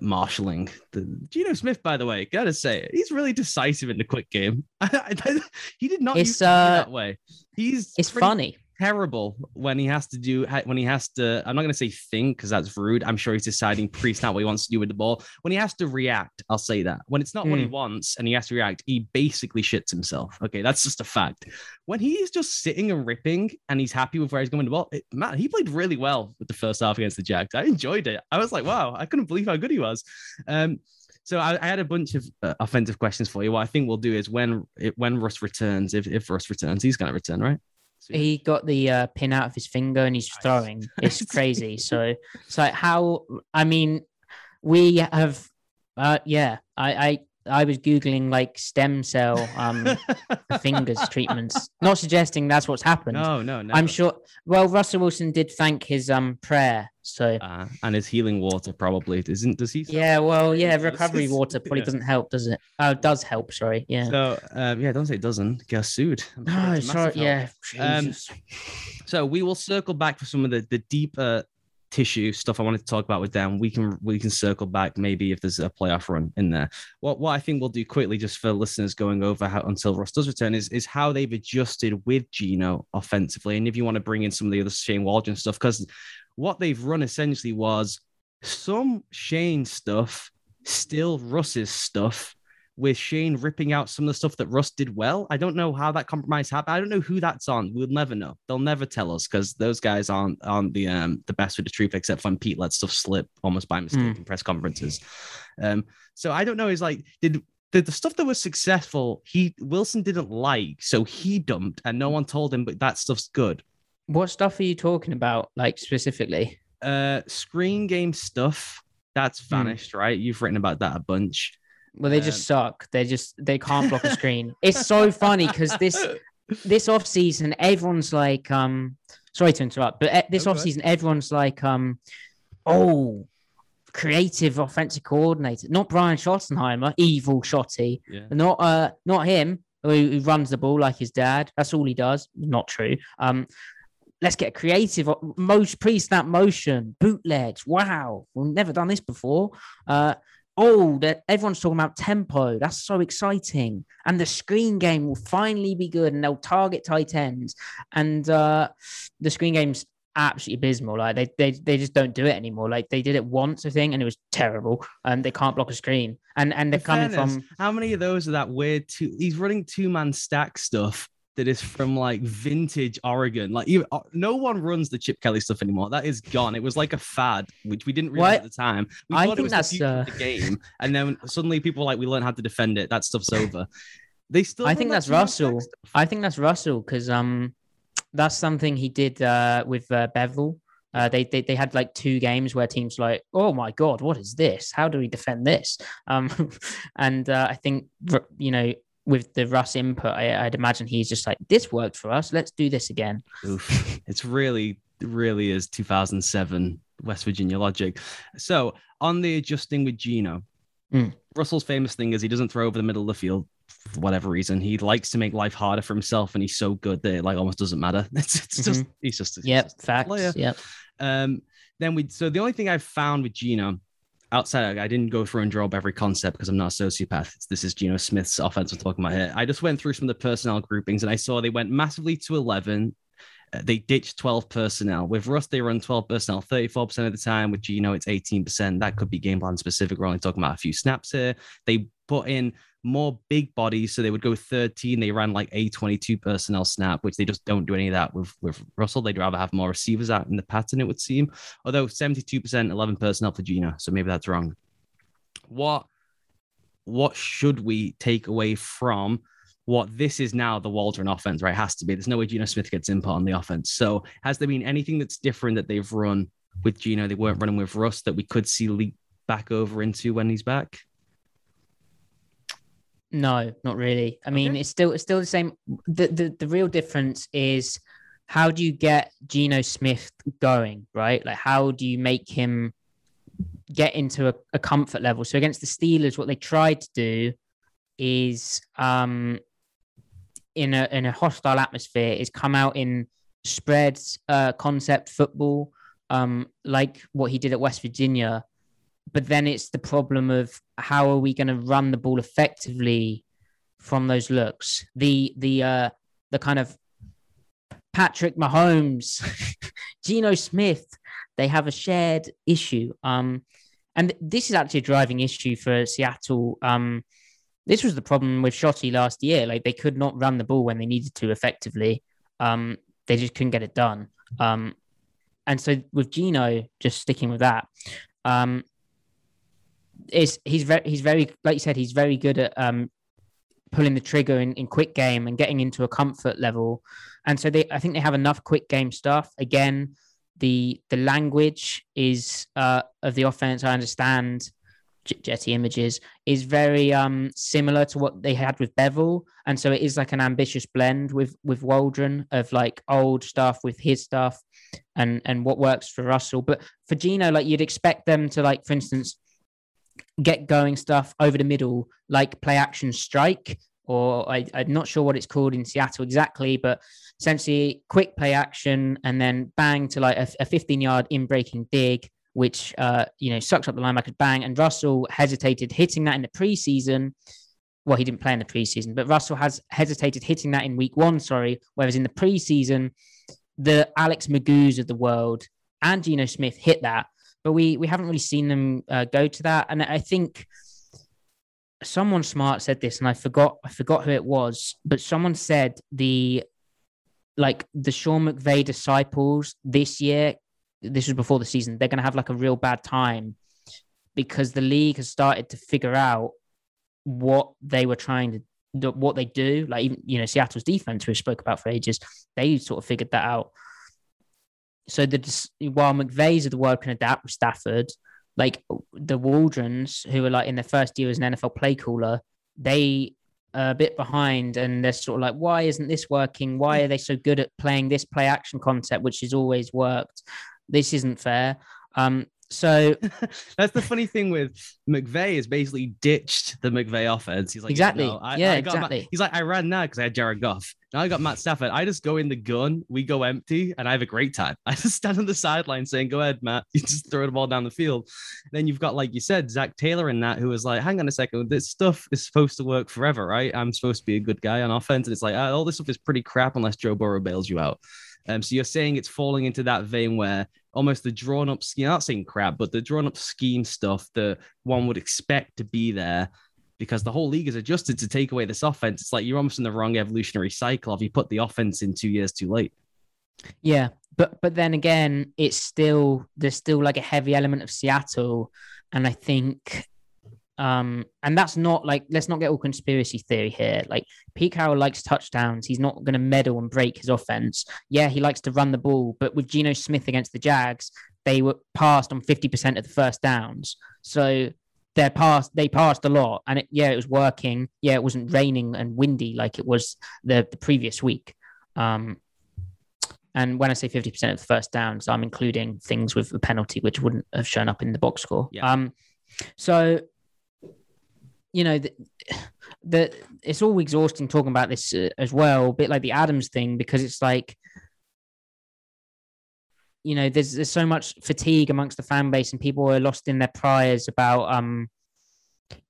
marshalling the Geno Smith, by the way, gotta say, he's really decisive in the quick game. (laughs) he did not It's, to be uh, that way. He's it's pretty funny. Terrible when he has to do when he has to. I'm not gonna say think because that's rude. I'm sure he's deciding pre-snap what he wants to do with the ball. When he has to react, I'll say that. When it's not what he Mm. wants and he has to react, he basically shits himself. Okay, that's just a fact. When he is just sitting and ripping and he's happy with where he's going with the ball, it, man, he played really well with the first half against the Jags. I enjoyed it. I was like, wow, I couldn't believe how good he was. Um, so I, I had a bunch of uh, offensive questions for you. What I think we'll do is when when Russ returns, if if Russ returns, he's gonna return, right? He got the uh, pin out of his finger and he's Nice. throwing. It's (laughs) crazy. so it's like how I mean, we have, uh, yeah, I, I, I was googling like stem cell um (laughs) fingers treatments. Not suggesting that's what's happened. No, no, no. I'm sure. Well, Russell Wilson did thank his um prayer. So Uh, and his healing water probably isn't. Does he? yeah, well, yeah, recovery water probably (laughs) yeah. doesn't help, does it? Oh, does help. Sorry. Yeah. So um, yeah, don't say it doesn't. Get sued. No, it's sorry. help. Yeah. Um, So we will circle back for some of the the deeper tissue stuff I wanted to talk about with them. We can we can circle back maybe if there's a playoff run in there. What what I think we'll do quickly, just for listeners going over how until Russ does return, is is how they've adjusted with Geno offensively, and if you want to bring in some of the other Shane Waldron stuff, because what they've run essentially was some Shane stuff, still Russ's stuff. With Shane ripping out some of the stuff that Russ did well, I don't know how that compromise happened. I don't know who that's on. We'll never know. They'll never tell us because those guys aren't on the um the best with the truth, except when Pete let stuff slip almost by mistake Mm. in press conferences. Um, so I don't know. Is like did the, the stuff that was successful, he Wilson didn't like, so he dumped, and no one told him, but that stuff's good. What stuff are you talking about, like specifically? Uh, screen game stuff that's Hmm. vanished, right? You've written about that a bunch. Well, they just suck. They just they can't block a (laughs) screen. It's so funny because this this off season, everyone's like, um, sorry to interrupt, but eh, this go off season, everyone's like, um, oh, creative offensive coordinator, not Brian Schottenheimer, evil Shotty, yeah. not uh, not him who, who runs the ball like his dad. That's all he does. Not true. Um, let's get creative. Most pre-snap motion, bootlegs. Wow, we've never done this before. Uh, oh, that everyone's talking about tempo. That's so exciting. And the screen game will finally be good, and they'll target tight ends. And uh, the screen game's absolutely abysmal. Like they, they they just don't do it anymore. Like they did it once, I think, and it was terrible. And they can't block a screen. And and they're In coming fairness, from how many of those are that weird two? He's running two man stack stuff that is from like vintage Oregon. Like you, uh, no one runs the Chip Kelly stuff anymore. That is gone. It was like a fad, which we didn't realize What? at the time. We I think the that's, future uh, the game, and then suddenly people were like we learned how to defend it. That stuff's over. They still. I think that's Russell. I think that's Russell because um, that's something he did uh with uh, Bevell. Uh, they, they they had like two games where teams were like, oh my god, what is this? How do we defend this? Um, (laughs) and uh, I think you know with the Russ input, I, I'd imagine he's just like, this worked for us. Let's do this again. Oof. It's really, really is 2007 West Virginia logic. So on the adjusting with Geno, Mm. Russell's famous thing is he doesn't throw over the middle of the field for whatever reason. He likes to make life harder for himself, and he's so good that it like almost doesn't matter. (laughs) It's, it's just he's just Yep, just a facts. player. Yep. Um, then we so the only thing I've found with Geno outside I didn't go through and draw up every concept because I'm not a sociopath. It's- this is Geno Smith's offense we're talking about here. I just went through some of the personnel groupings and I saw they went massively to 11. Uh, they ditched 12 personnel. With Russ, they run 12 personnel 34% of the time. With Geno, it's 18%. That could be game plan specific. We're only talking about a few snaps here. They put in more big bodies. So they would go 13. They ran like a 22 personnel snap, which they just don't do any of that with, with Russell. They'd rather have more receivers out in the pattern, it would seem. Although 72%, 11 personnel for Geno. So maybe that's wrong. What what should we take away from what this is now the Waldron offense, right? It Has to be. There's no way Geno Smith gets input on the offense. So has there been anything that's different that they've run with Geno? They weren't running with Russ that we could see leak back over into when he's back. No, not really. I mean, Okay. it's still it's still the same. The, the the real difference is how do you get Geno Smith going, right? Like how do you make him get into a, a comfort level? So against the Steelers, what they tried to do is um in a in a hostile atmosphere is come out in spreads uh concept football, um, like what he did at West Virginia but then it's the problem of how are we going to run the ball effectively from those looks? The the uh the kind of patrick mahomes (laughs) geno smith they have a shared issue. Um and this is actually a driving issue for seattle. Um this was the problem with Shotty last year. Like they could not run the ball when they needed to effectively. Um they just couldn't get it done. Um and so with Geno, just sticking with that, um, is he's very he's very like you said he's very good at um pulling the trigger in, in quick game and getting into a comfort level and so they i think they have enough quick game stuff again the the language is uh, of the offense. I understand J- Getty images is very um similar to what they had with Bevell, and so it is like an ambitious blend with with Waldron of like old stuff with his stuff, and and what works for Russell. But for Geno, like you'd expect them to like, for instance, get going stuff over the middle, like play action strike, or I, I'm not sure what it's called in Seattle exactly, but essentially quick play action and then bang to like a, a 15 yard in breaking dig, which uh, you know sucks up the linebackers bang. And Russell hesitated hitting that in the preseason. Well, he didn't play in the preseason, but Russell has hesitated hitting that in week one, sorry. Whereas in the preseason, the Alex McGough's of the world and Geno Smith hit that, but we we haven't really seen them uh, go to that. And I think someone smart said this, and I forgot I forgot who it was, but someone said the like the Sean McVay disciples this year. This was before the season. They're going to have like a real bad time because the league has started to figure out what they were trying to do, what they do. Like even you know Seattle's defense, we spoke about for ages, they sort of figured that out. So the while McVay's of the world can adapt with Stafford, like the Waldrons, who are like in their first year as an NFL play caller, they are a bit behind and they're sort of like, why isn't this working? Why are they so good at playing this play action concept, which has always worked? This isn't fair. Um, so (laughs) that's the funny thing with McVay is basically ditched the McVay offense. He's like, exactly, no, I, yeah, I exactly. Matt, he's like, I ran now because I had Jared Goff. Now I got Matt Stafford. I just go in the gun, we go empty, and I have a great time. (laughs) I just stand on the sideline saying, "Go ahead, Matt." (laughs) You just throw the ball down the field. then you've got, like you said, Zac Taylor in that, who was like, "Hang on a second, this stuff is supposed to work forever, right? I'm supposed to be a good guy on offense, and it's like, oh, all this stuff is pretty crap unless Joe Burrow bails you out." Um, so you're saying it's falling into that vein where almost the drawn up scheme, not saying crap, but the drawn up scheme stuff that one would expect to be there because the whole league is adjusted to take away this offense. It's like you're almost in the wrong evolutionary cycle of you put the offense in two years too late. Yeah. But but then again, it's still there's still like a heavy element of Seattle. And I think um, and that's not like let's not get all conspiracy theory here. Like Pete Carroll likes touchdowns. He's not going to meddle and break his offense. Yeah, he likes to run the ball, but with Geno Smith against the Jags, they were passed on 50% of the first downs. So they passed they passed a lot. And it, yeah, it was working. Yeah, it wasn't raining and windy like it was the, the previous week. Um, and when I say 50% of the first downs, I'm including things with a penalty, which wouldn't have shown up in the box score. Yeah. Um, so you know, the, the it's all exhausting talking about this uh, as well, a bit like the Adams thing, because it's like, you know, there's there's so much fatigue amongst the fan base, and people are lost in their priors about, um,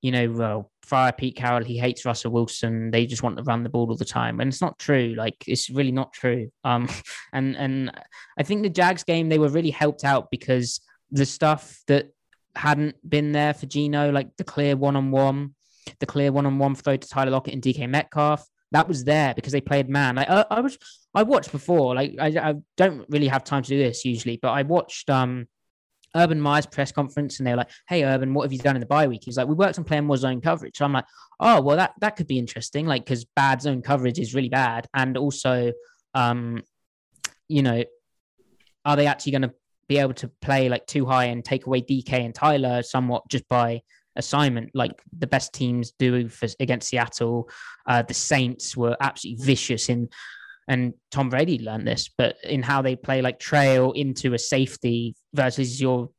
you know, well, fire Pete Carroll, he hates Russell Wilson. They just want to run the ball all the time, and it's not true. Like it's really not true. (laughs) Um, and and I think the Jags game they were really helped out because the stuff that hadn't been there for Geno, like the clear one on one, the clear one on one throw to Tyler Lockett and DK Metcalf. That was there because they played man. Like I, I was, I watched before. Like I, I don't really have time to do this usually, but I watched um Urban Meyer's press conference and they were like, Hey Urban, what have you done in the bye week? He's like, We worked on playing more zone coverage. So I'm like, Oh, well, that that could be interesting. Like, because bad zone coverage is really bad. And also, um, you know, are they actually going to be able to play like too high and take away DK and Tyler somewhat just by assignment, like the best teams do for, against Seattle. Uh, the Saints were absolutely vicious in, and Tom Brady learned this, but in how they play like trail into a safety versus your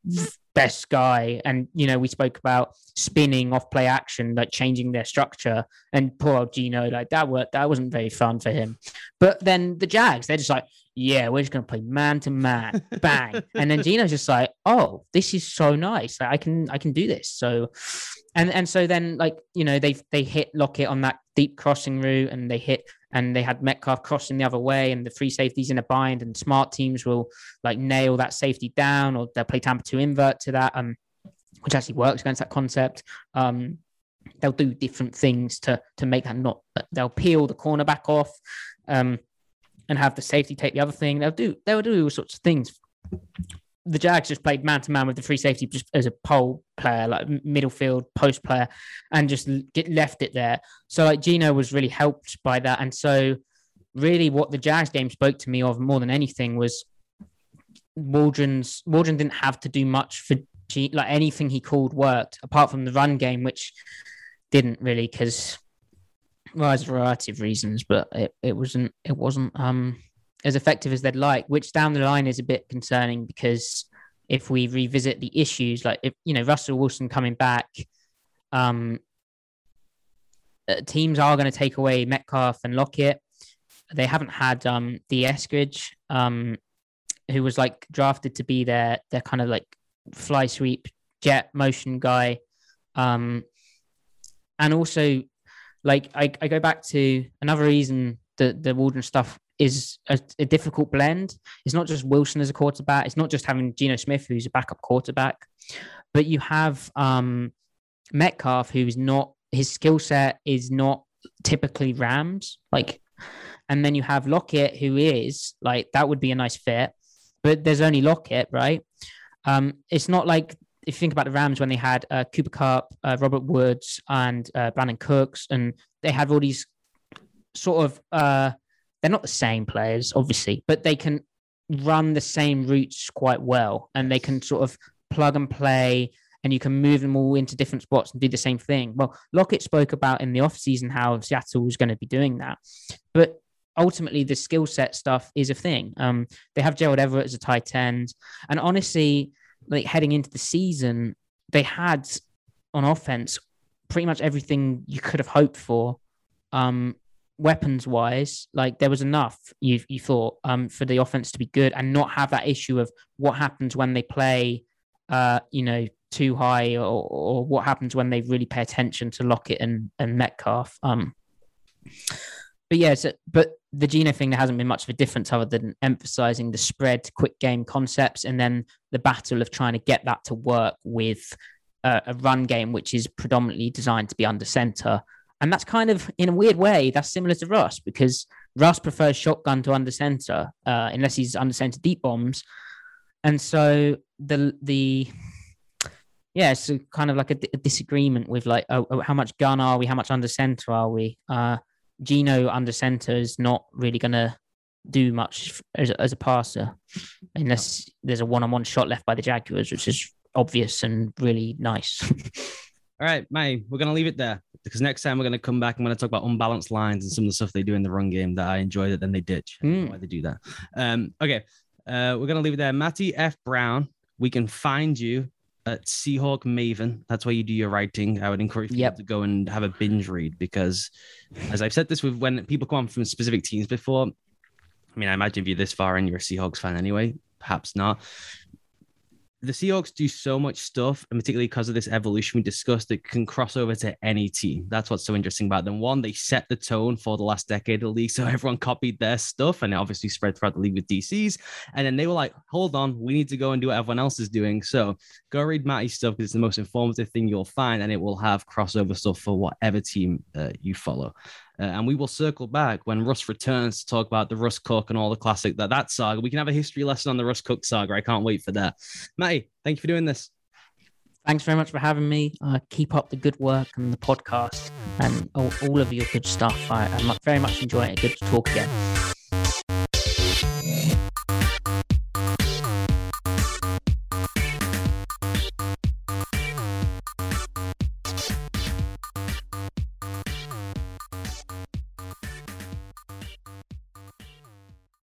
best guy. And, you know, we spoke about spinning off play action, like changing their structure. And poor old Geno, like that worked. That wasn't very fun for him. But then the Jags, they're just like, yeah, we're just gonna play man to man, (laughs) bang. and then Geno's just like, oh, this is so nice. Like, I can I can do this. So and and so then like, you know, they they hit Lockett on that deep crossing route and they hit and they had Metcalf crossing the other way and the free safeties in a bind and smart teams will like nail that safety down or they'll play Tampa 2 invert to that um which actually works against that concept. Um they'll do different things to to make that not they'll peel the cornerback off. Um and have the safety take the other thing. They'll do they'll do all sorts of things. The Jags just played man to man with the free safety just as a pole player, like middle field post player, and just get left it there. So like Geno was really helped by that, and so really what the Jags game spoke to me of more than anything was Waldron's Waldron didn't have to do much for G, like anything he called worked apart from the run game, which didn't really because a variety of reasons, but it, it wasn't it wasn't um as effective as they'd like, which down the line is a bit concerning because if we revisit the issues, like if you know Russell Wilson coming back, um, uh, teams are going to take away Metcalf and Lockett. They haven't had um the Eskridge, um, who was like drafted to be their their kind of like fly sweep jet motion guy, um, and also like I, I go back to another reason that the Waldron stuff is a, a, difficult blend. It's not just Wilson as a quarterback. It's not just having Geno Smith, who's a backup quarterback, but you have um, Metcalf, who's not his skill set is not typically Rams. Like, and then you have Lockett, who is like that would be a nice fit, but there's only Lockett, right? Um, it's not like if you think about the Rams when they had uh, Cooper Kupp, uh, Robert Woods, and uh, Brandin Cooks, and they have all these sort of uh, they're not the same players, obviously, but they can run the same routes quite well, and they can sort of plug and play, and you can move them all into different spots and do the same thing. Well, Lockett spoke about in the offseason how Seattle was going to be doing that, but ultimately the skill set stuff is a thing. Um, they have Gerald Everett as a tight end, and honestly, like heading into the season, they had on offense pretty much everything you could have hoped for. Um, weapons wise, like there was enough you you thought um for the offense to be good and not have that issue of what happens when they play uh you know too high or, or what happens when they really pay attention to Lockett and, and Metcalf. Um but yeah, so, but the Geno thing there hasn't been much of a difference other than emphasizing the spread quick game concepts and then the battle of trying to get that to work with a, a run game which is predominantly designed to be under center and that's kind of, in a weird way, that's similar to Russ because Russ prefers shotgun to under center, uh, unless he's under center deep bombs. And so the the yeah, it's kind of like a, a disagreement with like, oh, oh, how much gun are we? How much under center are we? Uh, Geno under center is not really going to do much as, as a passer unless there's a one-on-one shot left by the Jaguars, which is obvious and really nice. (laughs) All right, May, we're going to leave it there because next time we're going to come back. I'm going to talk about unbalanced lines and some of the stuff they do in the run game that I enjoy that then they ditch. Mm. Why they do that. Um, okay, uh, we're going to leave it there. Matty F. Brown, we can find you at Seahawk Maven. That's where you do your writing. I would encourage you yep. to go and have a binge read because, as I've said this with when people come on from specific teams before, I mean, I imagine if you're this far and you're a Seahawks fan anyway, perhaps not the Seahawks do so much stuff, and particularly because of this evolution we discussed, it can cross over to any team. That's what's so interesting about them. One, they set the tone for the last decade of the league, (laughs) so everyone copied their stuff, and it obviously spread throughout the league with DCs. And then they were like, "Hold on, we need to go and do what everyone else is doing." So go read Matty's stuff because it's the most informative thing you'll find, and it will have crossover stuff for whatever team uh, you follow. Uh, and we will circle back when Russ returns to talk about the Russ Cook and all the classic that that saga. We can have a history lesson on the Russ Cook saga. I can't wait for that. Matty, thank you for doing this. Thanks very much for having me. Uh, keep up the good work and the podcast and all, all of your good stuff. I, I'm very much enjoy it. Good to talk again.